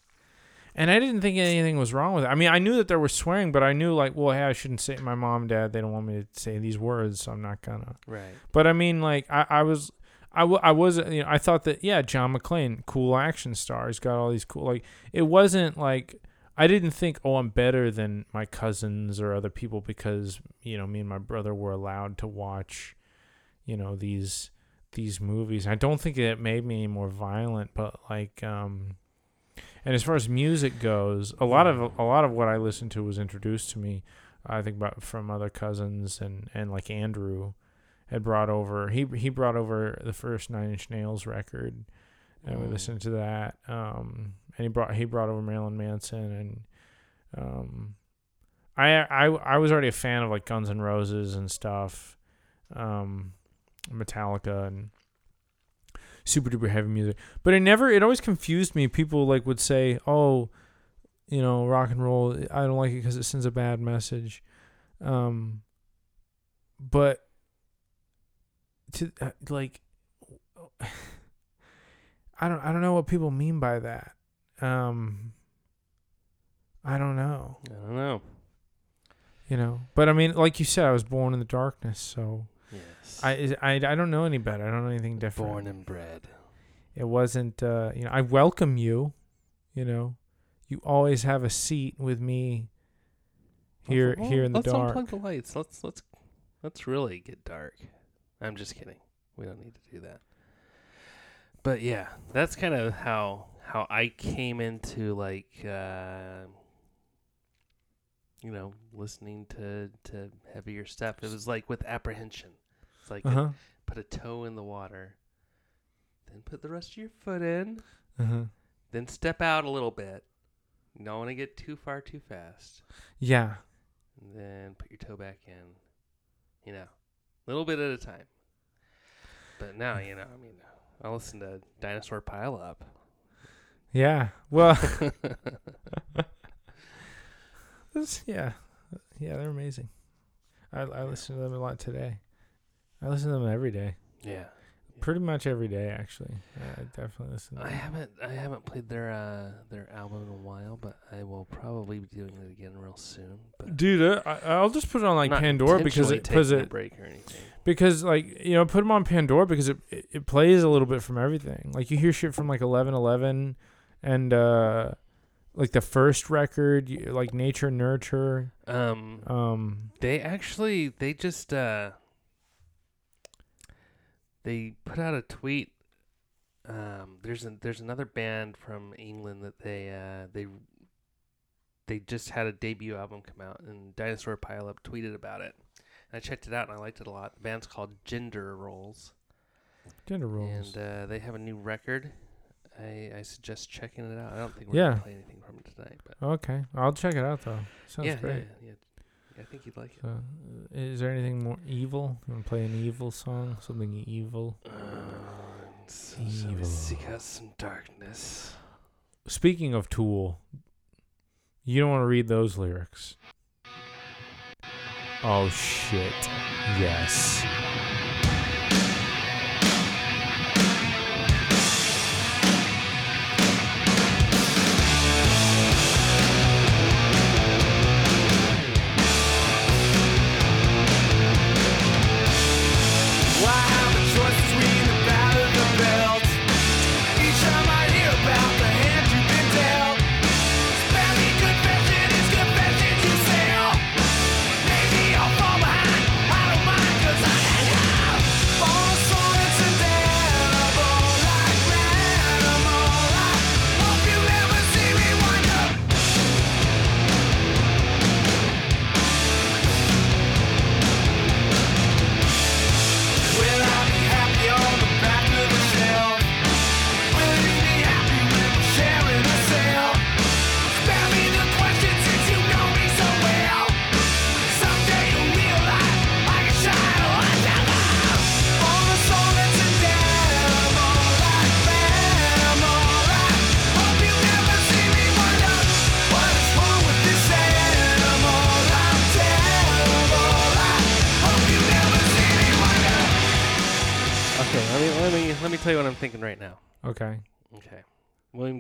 And I didn't think anything was wrong with it. I mean, I knew that there was swearing, but I knew like, well, hey, I shouldn't say my mom, and dad. They don't want me to say these words, so I'm not gonna. right. But I mean, like I, I was, I, w- I was, you know, I thought that yeah, John McClane, cool action star. He's got all these cool. Like it wasn't like I didn't think, oh, I'm better than my cousins or other people because you know me and my brother were allowed to watch, you know these these movies. I don't think it made me any more violent, but like um. And as far as music goes, a lot of a lot of what I listened to was introduced to me, I think about from other cousins and and like Andrew, had brought over he he brought over the first Nine Inch Nails record, and we Mm. listened to that. Um, and he brought he brought over Marilyn Manson, and um, I I I was already a fan of like Guns N' Roses and stuff, um, Metallica and super duper heavy music. But it never it always confused me. People like would say, oh. You know, rock and roll. I don't like it because it sends a bad message. Um, but to uh, like I don't I don't know what people mean by that. Um I don't know, I don't know. you know. But I mean, like you said, I was born in the darkness, so Yes. I I, I don't know any better. I don't know anything different. born and bred. It wasn't uh you know, I welcome you, you know. You always have a seat with me here Well, here in the let's dark. unplug the lights. Let's let's let's really get dark. I'm just kidding. We don't need to do that. But yeah, that's kind of how how I came into like uh, you know listening to to heavier stuff. It was like with apprehension. It's like Uh-huh. put a toe in the water, then put the rest of your foot in, Uh-huh. then step out a little bit. You don't want to get too far too fast. Yeah. and then put your toe back in. You know, a little bit at a time. But now, you know, I mean, I listen to Dinosaur Pile Up. Yeah. Well, this, yeah. Yeah, they're amazing. I I listen to them a lot today. I listen to them every day. yeah, Pretty much every day, actually. I, definitely listen to I them. haven't I haven't played their uh, their album in a while, but I will probably be doing it again real soon. But Dude, uh, I, I'll just put it on like not Pandora because intentionally it because taking a it break or anything. because like you know put them on Pandora because it, it it plays a little bit from everything. Like you hear shit from like Eleven Eleven, and uh like the first record, like Nature Nurture. Um, Um, they actually they just uh, they put out a tweet. Um, there's a, there's another band from England that they uh, they they just had a debut album come out, and Dinosaur Pileup tweeted about it. And I checked it out and I liked it a lot. The band's called Gender Roles, gender roles. and uh, they have a new record. I, I suggest checking it out. I don't think we're Yeah. gonna play anything from it tonight, but okay, I'll check it out though. Sounds yeah, great. yeah, yeah, yeah. I think you'd like it. So, uh, is there anything more evil? You want to play an evil song? Something evil? Uh, so Evil. seek out some darkness. Speaking of Tool, you don't want to read those lyrics. Oh shit. Yes.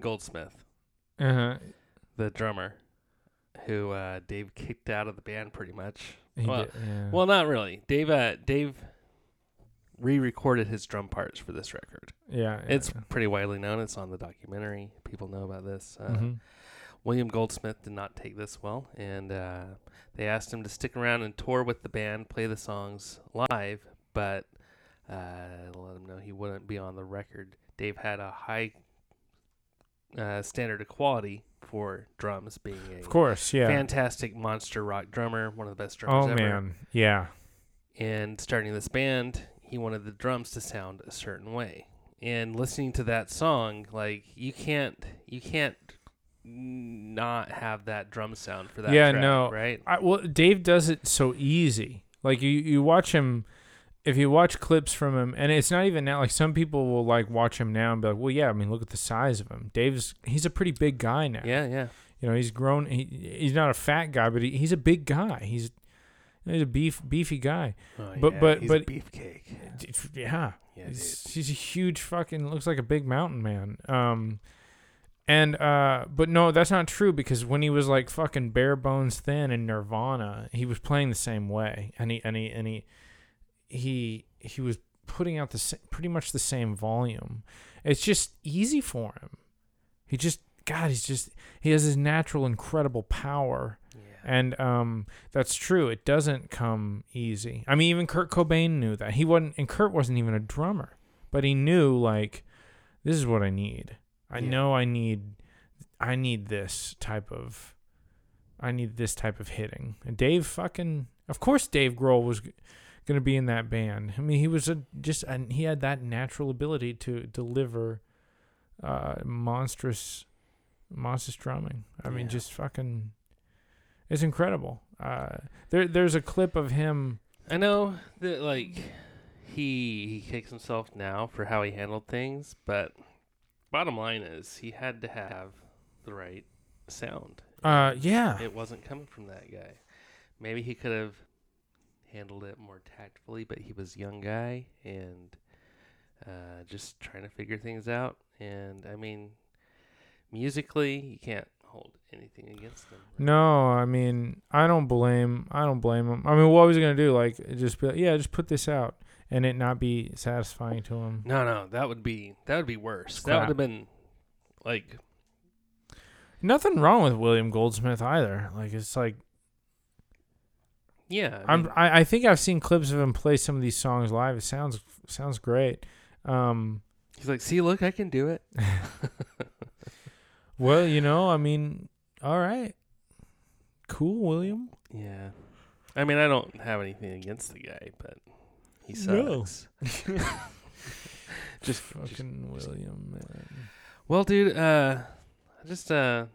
Goldsmith, Uh huh. the drummer, who uh, Dave kicked out of the band pretty much. well, yeah. well, not really. Dave uh, Dave re-recorded his drum parts for this record. yeah. It's pretty widely known. It's on the documentary. People know about this. Uh, hmm William Goldsmith did not take this well, and uh, they asked him to stick around and tour with the band, play the songs live, but uh, let him know he wouldn't be on the record. Dave had a high uh, standard of quality for drums, being a Of course. Yeah. fantastic monster rock drummer, one of the best drummers oh ever. man. Yeah. And starting this band, he wanted the drums to sound a certain way. And listening to that song, like you can't, you can't not have that drum sound for that. Yeah, track, no. right? I, well, Dave does it so easy. Like you, you watch him. If you watch clips from him, and it's not even now. Like some people will like watch him now and be like, "Well, yeah, I mean, look at the size of him. Dave's he's a pretty big guy now. Yeah, yeah. You know, he's grown. He, he's not a fat guy, but he, he's a big guy. He's he's a beef beefy guy. Oh, But- yeah, but- he's but- a beefcake. Yeah, Yeah, he's, he's a huge fucking looks like a big mountain man. Um, and uh, but no, that's not true because when he was like fucking bare bones thin in Nirvana, he was playing the same way, and he and he and he he he was putting out the sa- pretty much the same volume. It's just easy for him. He just God, he's just he has his natural incredible power. Yeah. And um, that's true. It doesn't come easy. I mean, even Kurt Cobain knew that. He wasn't, and Kurt wasn't even a drummer, but he knew like, this is what I need. I Yeah. know I need, I need this type of, I need this type of hitting. And Dave fucking, of course, Dave Grohl was g- gonna be in that band. I mean, he was a just, and he had that natural ability to deliver, uh, monstrous, monstrous drumming. I mean, just fucking. It's incredible. Uh, there, there's a clip of him. I know that like he he kicks himself now for how he handled things, but bottom line is he had to have the right sound. Uh, yeah, It wasn't coming from that guy. Maybe he could have handled it more tactfully, but he was a young guy and uh, just trying to figure things out. And I mean, musically, you can't hold anything against him. no, I mean, I don't blame, I don't blame him. I mean, what was he gonna do? Like, just be like, yeah, just put this out, and it not be satisfying to him. No, no, that would be that would be worse. That would have been like Nothing wrong with William Goldsmith either. Like, it's like yeah. I I'm, I, I think I've seen clips of him play some of these songs live. It sounds sounds great. Um, he's like, see, look, I can do it. well, you know, I mean, all right, cool, William. Yeah. I mean, I don't have anything against the guy, but he No. sucks. just, just Fucking William, man. Well, dude, uh, I just uh,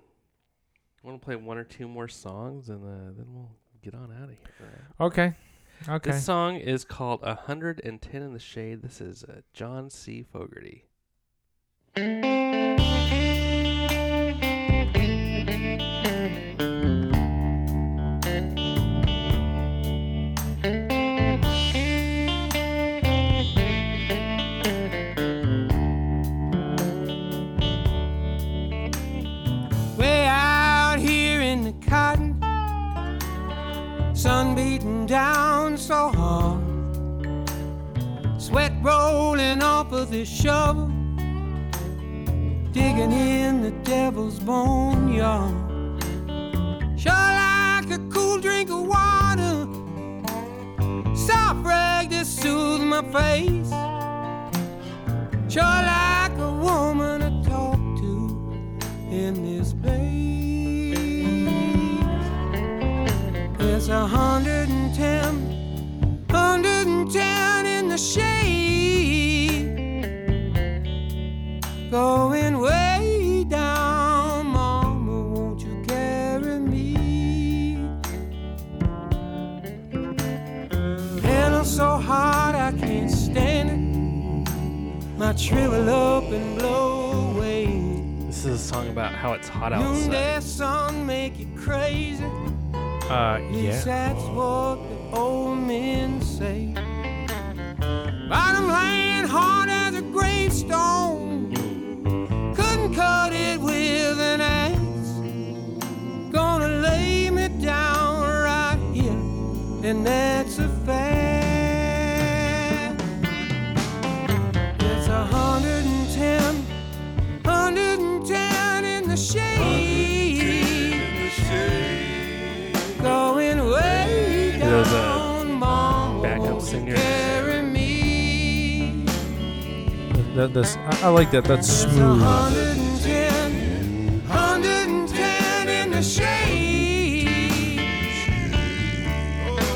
want to play one or two more songs, and uh, then we'll get on out of here. right? Okay, okay. This song is called "110 in the Shade." This is uh, John C. Fogerty. Rolling off of this shovel, digging in the devil's bone boneyard. Sure like a cool drink of water, soft rag to soothe my face. Sure like a woman to talk to in this place. It's a hundred and ten, hundred and ten in the shade, going way down. Mama, won't you carry me? And I'm so hot I can't stand it. Shrivel up and blow away. This is a song about how it's hot Noonday outside. sun make you crazy. Uh, yeah. that's what the old men say. Bottom hard as a gravestone. Cut it with an axe. Gonna lay me down right here, and that's a fact. It's a hundred and ten, hundred and ten in the shade. Going way Those, uh, down, backup singers. That, that's I, I like that. That's It's a smooth. hundred and ten, hundred and ten in the shade.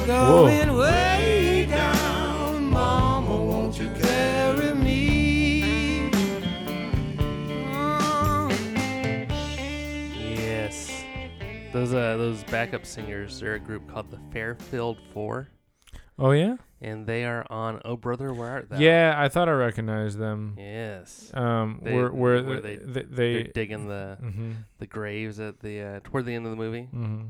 Going way down, Mama, won't you carry me? Oh. Yes, those uh those backup singers They're a group called the Fairfield Four, Oh yeah. and they are on "Oh Brother, Where Art Thou." Yeah, I thought I recognized them. Yes. Um, They- where where, where they they- they, They're digging the hmm the graves at the uh, toward the end of the movie. hmm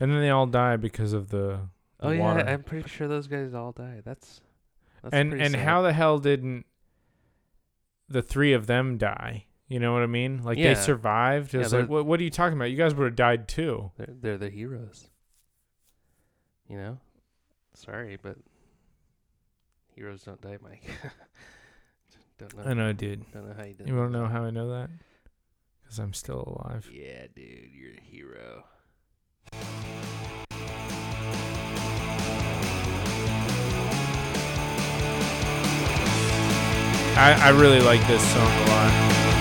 and then they all die because of the Oh yeah, water. I'm pretty sure those guys all die. That's, that's and and sad. how the hell didn't the three of them die? You know what I mean? Like Yeah. they survived. Yeah, It's like what what are you talking about? You guys would have died too. they're they're the heroes. You know, sorry, but heroes don't die, Mike. don't know. I know, dude. Don't know how you did. You want to know how I know that? because I'm still alive. Yeah, dude, you're a hero. I, I really like this song a lot.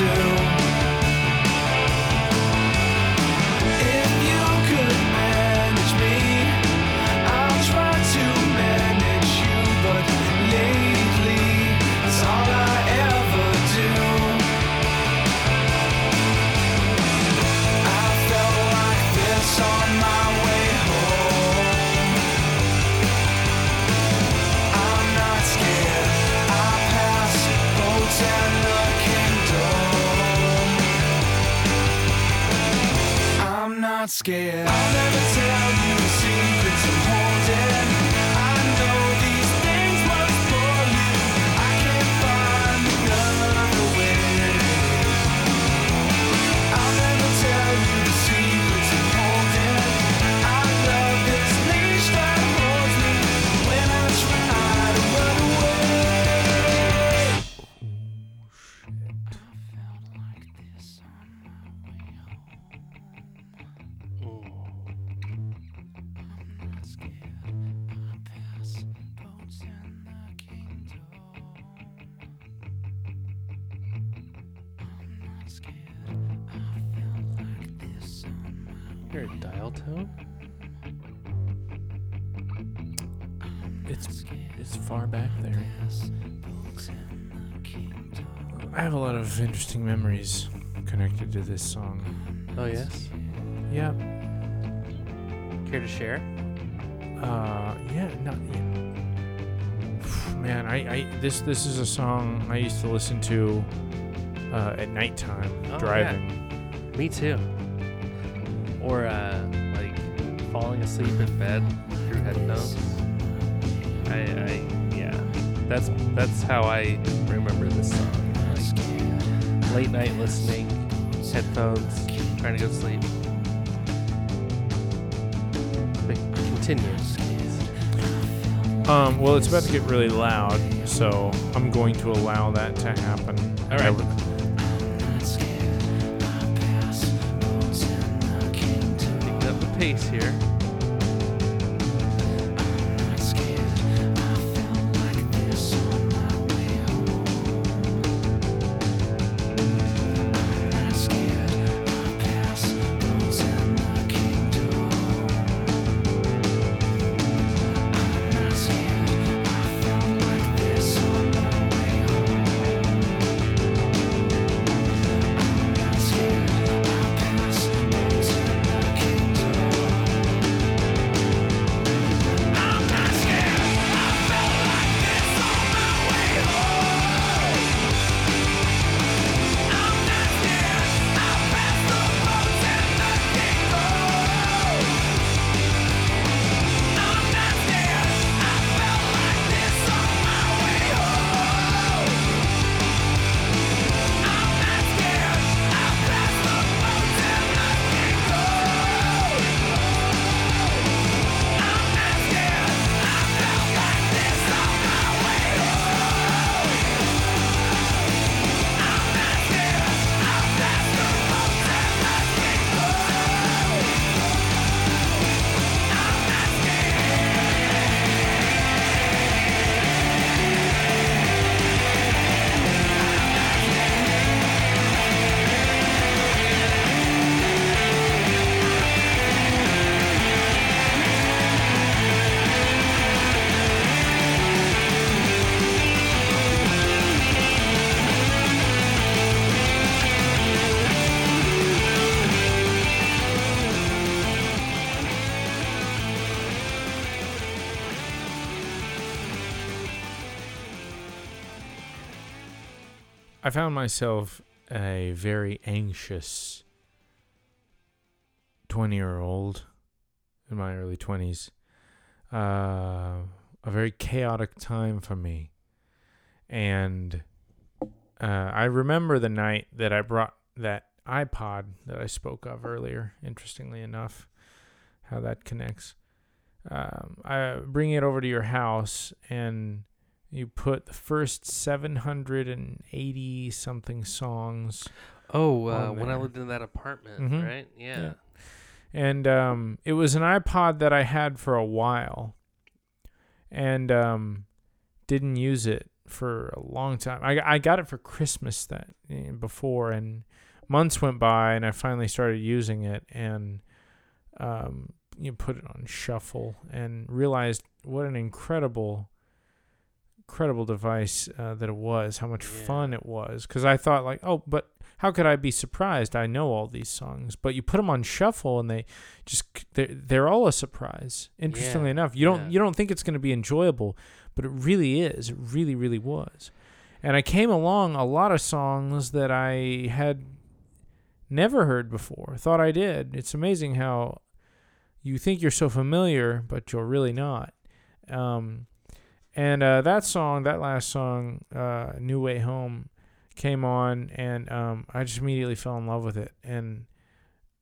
Into. Scared. Interesting memories connected to this song. Oh, yes? Yeah. Care to share? Uh, yeah, not yeah. Man, I, I this this is a song I used to listen to uh, at nighttime Oh, driving. Me too. Or, uh, like, falling asleep in bed through headphones. I, I, yeah. That's, that's how I remember this song. Late night listening, headphones, trying to go to sleep. But continue. Um, well, it's about to get really loud, so I'm going to allow that to happen. All right. Picking up the pace here. I found myself a very anxious 20 year old in my early 20s. Uh, a very chaotic time for me. And uh, I remember the night that I brought that iPod that I spoke of earlier, interestingly enough, how that connects. Um, I bring it over to your house and you put the first 780 something songs Oh, uh, when I lived in that apartment, Mhm. right? Yeah. Yeah. and um, it was an iPod that I had for a while, and um, didn't use it for a long time. I I got it for Christmas that eh, before, and months went by, and I finally started using it, and um, you put it on shuffle, and realized what an incredible. Incredible device uh, that it was. How much Yeah. fun it was. Because I thought like, oh, but how could I be surprised? I know all these songs, but you put them on shuffle and they just they're, they're all a surprise. Interestingly Yeah, enough, you don't yeah. you don't think it's going to be enjoyable, but it really is. It really really was. And I came along a lot of songs that I had never heard before. Thought I did. It's amazing how you think you're so familiar, but you're really not. Um, and uh, that song, that last song, uh, "New Way Home," came on, and um, I just immediately fell in love with it. And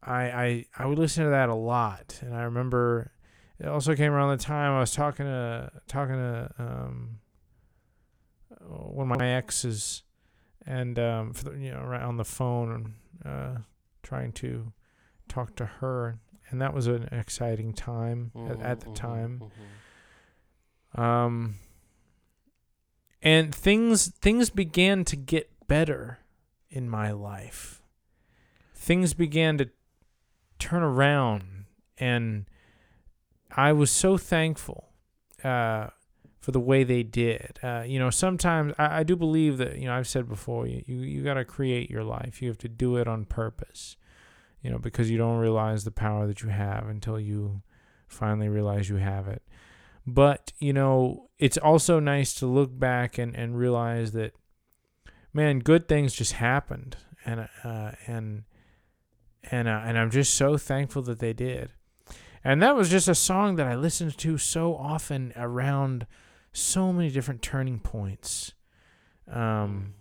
I, I, I would listen to that a lot. And I remember it also came around the time I was talking to talking to um, one of my exes, and um, for the, you know, right on the phone, uh, trying to talk to her, and that was an exciting time at, at the Mhm, mhm, time. mhm. Um, and things things began to get better in my life. Things began to turn around, and I was so thankful uh, for the way they did. Uh, you know, sometimes I, I do believe that you know I've said before you you, you got to create your life. You have to do it on purpose. You know, because you don't realize the power that you have until you finally realize you have it but you know it's also nice to look back and, and realize that man good things just happened and uh, and and uh, and I'm just so thankful that they did and that was just a song that I listened to so often around so many different turning points um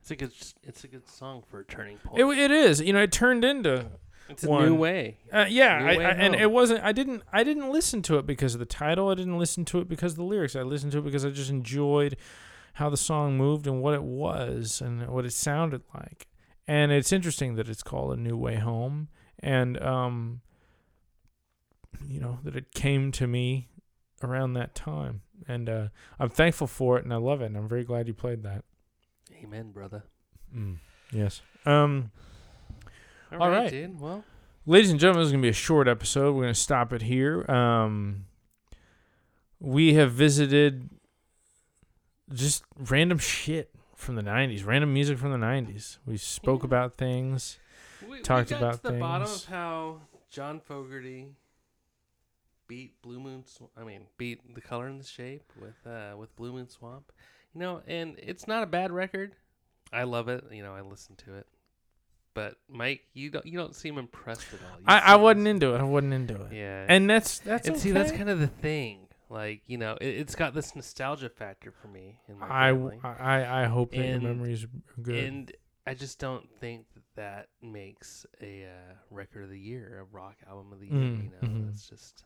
It's a good. It's a good song for a turning point. it, it is you know it turned into it's a new way. Uh, yeah, New I, Way I, and it wasn't. I didn't. I didn't listen to it because of the title. I didn't listen to it because of the lyrics. I listened to it because I just enjoyed how the song moved and what it was and what it sounded like. And it's interesting that it's called "A New Way Home," and um, you know that it came to me around that time, and uh, I'm thankful for it, and I love it, and I'm very glad you played that. Amen, brother. Mm, yes. Um. All right. dude. Well, ladies and gentlemen, this is gonna be a short episode. We're gonna stop it here. Um, we have visited just random shit from the '90s, random music from the '90s. We spoke Yeah. about things. we, Talked we about the bottom things. of how John Fogerty beat Blue Moon. Sw- I mean, beat the color and the shape with uh, with Blue Moon Swamp. You know, and it's not a bad record. I love it. You know, I listen to it. But Mike, you don't you don't seem impressed at all. You I, I wasn't into it. I wasn't into it. Yeah. And that's that's and see, that's kind of the thing. Like you know, it, it's got this nostalgia factor for me. In my I, family. I I hope that And- your memories are good. And I just don't think that that makes a uh, record of the year, a rock album of the year. Mm, you know, mhm. it's just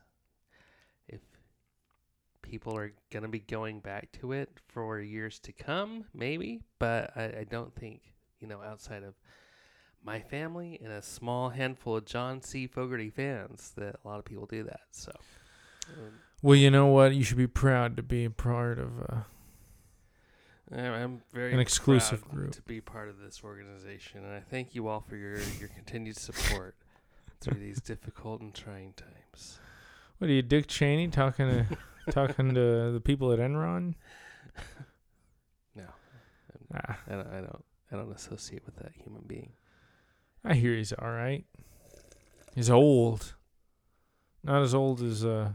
if people are gonna be going back to it for years to come, maybe. But I, I don't think you know outside of my family and a small handful of John C. Fogerty fans that a lot of people do that. So. um, well, you know what? You should be proud to be a part of. Uh, I'm very An exclusive proud group. to be part of this organization, and I thank you all for your your continued support through these difficult and trying times. what are you, Dick Cheney, talking to talking to the people at Enron? No, Ah, I don't, I don't I don't associate with that human being. I hear he's all right. He's old. Not as old as uh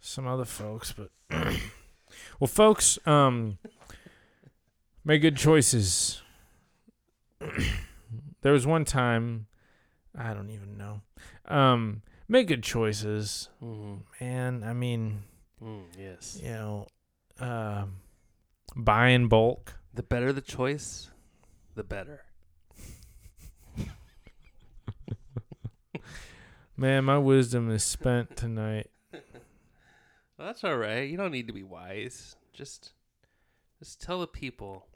some other folks, but well, folks, um Make good choices. there was one time, I don't even know. Um, make good choices, Mm, man. I mean, mm, yes. you know, um, buy in bulk. The better the choice, the better. Man, my wisdom is spent tonight. Well, that's all right. You don't need to be wise. Just, just tell the people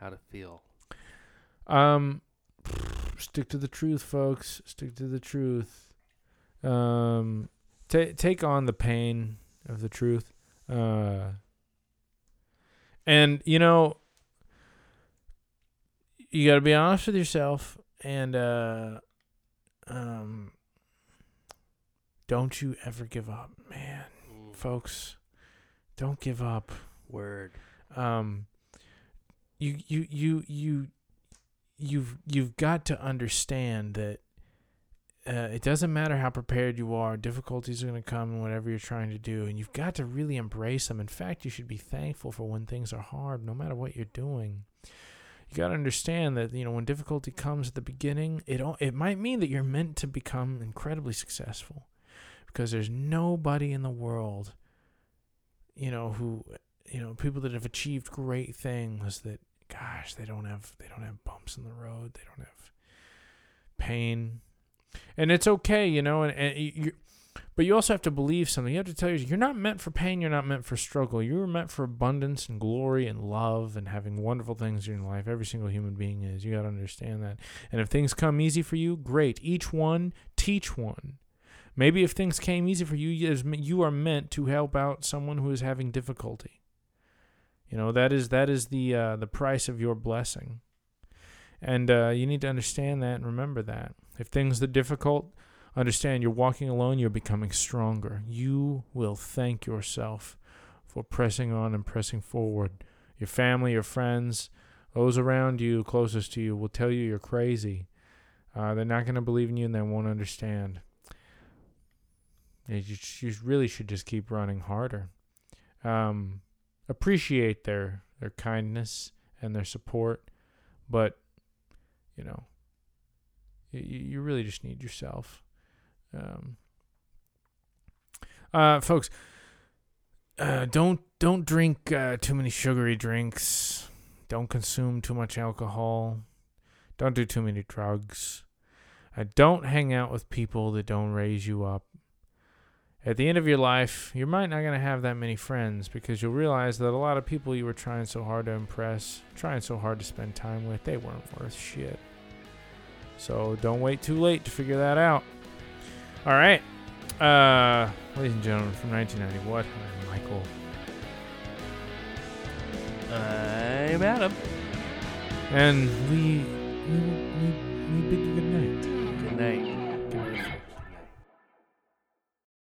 how to feel. Um, stick to the truth, folks. Stick to the truth. Um, ta take on the pain of the truth. Uh, and you know, you got to be honest with yourself, and uh, um, don't you ever give up, man, Mm, folks. Don't give up word. um you you you you you've you've got to understand that uh, it doesn't matter how prepared you are difficulties are going to come in whatever you're trying to do and you've got to really embrace them in fact you should be thankful for when things are hard no matter what you're doing you got to understand that you know when difficulty comes at the beginning it it might mean that you're meant to become incredibly successful because there's nobody in the world you know who you know people that have achieved great things that gosh they don't have they don't have bumps in the road they don't have pain. And it's okay you know and, and you- but you also have to believe something. You have to tell yourself you're not meant for pain. You're not meant for struggle. You were meant for abundance and glory and love and having wonderful things in your life. Every single human being is. You got to understand that. And if things come easy for you great. Each one teach one. Maybe if things came easy for you you you are meant to help out someone who is having difficulty. You know that is that is the uh, the price of your blessing, and uh, you need to understand that and remember that. If things are difficult, understand you're walking alone. You're becoming stronger. You will thank yourself for pressing on and pressing forward. Your family, your friends, those around you, closest to you, will tell you you're crazy. Uh, they're not going to believe in you and they won't understand. You, you really should just keep running harder. Um, appreciate their their kindness and their support, but you know, you, you really just need yourself. Um, uh, folks, uh, don't don't drink uh, too many sugary drinks. Don't consume too much alcohol. Don't do too many drugs. Uh, don't hang out with people that don't raise you up at the end of your life, you might not going to have that many friends because you'll realize that a lot of people you were trying so hard to impress, trying so hard to spend time with, they weren't worth shit. So don't wait too late to figure that out. All right. Uh, ladies and gentlemen, from 1990, what? I'm Michael. I'm Adam. And we, we, we, we bid you good night. Good night.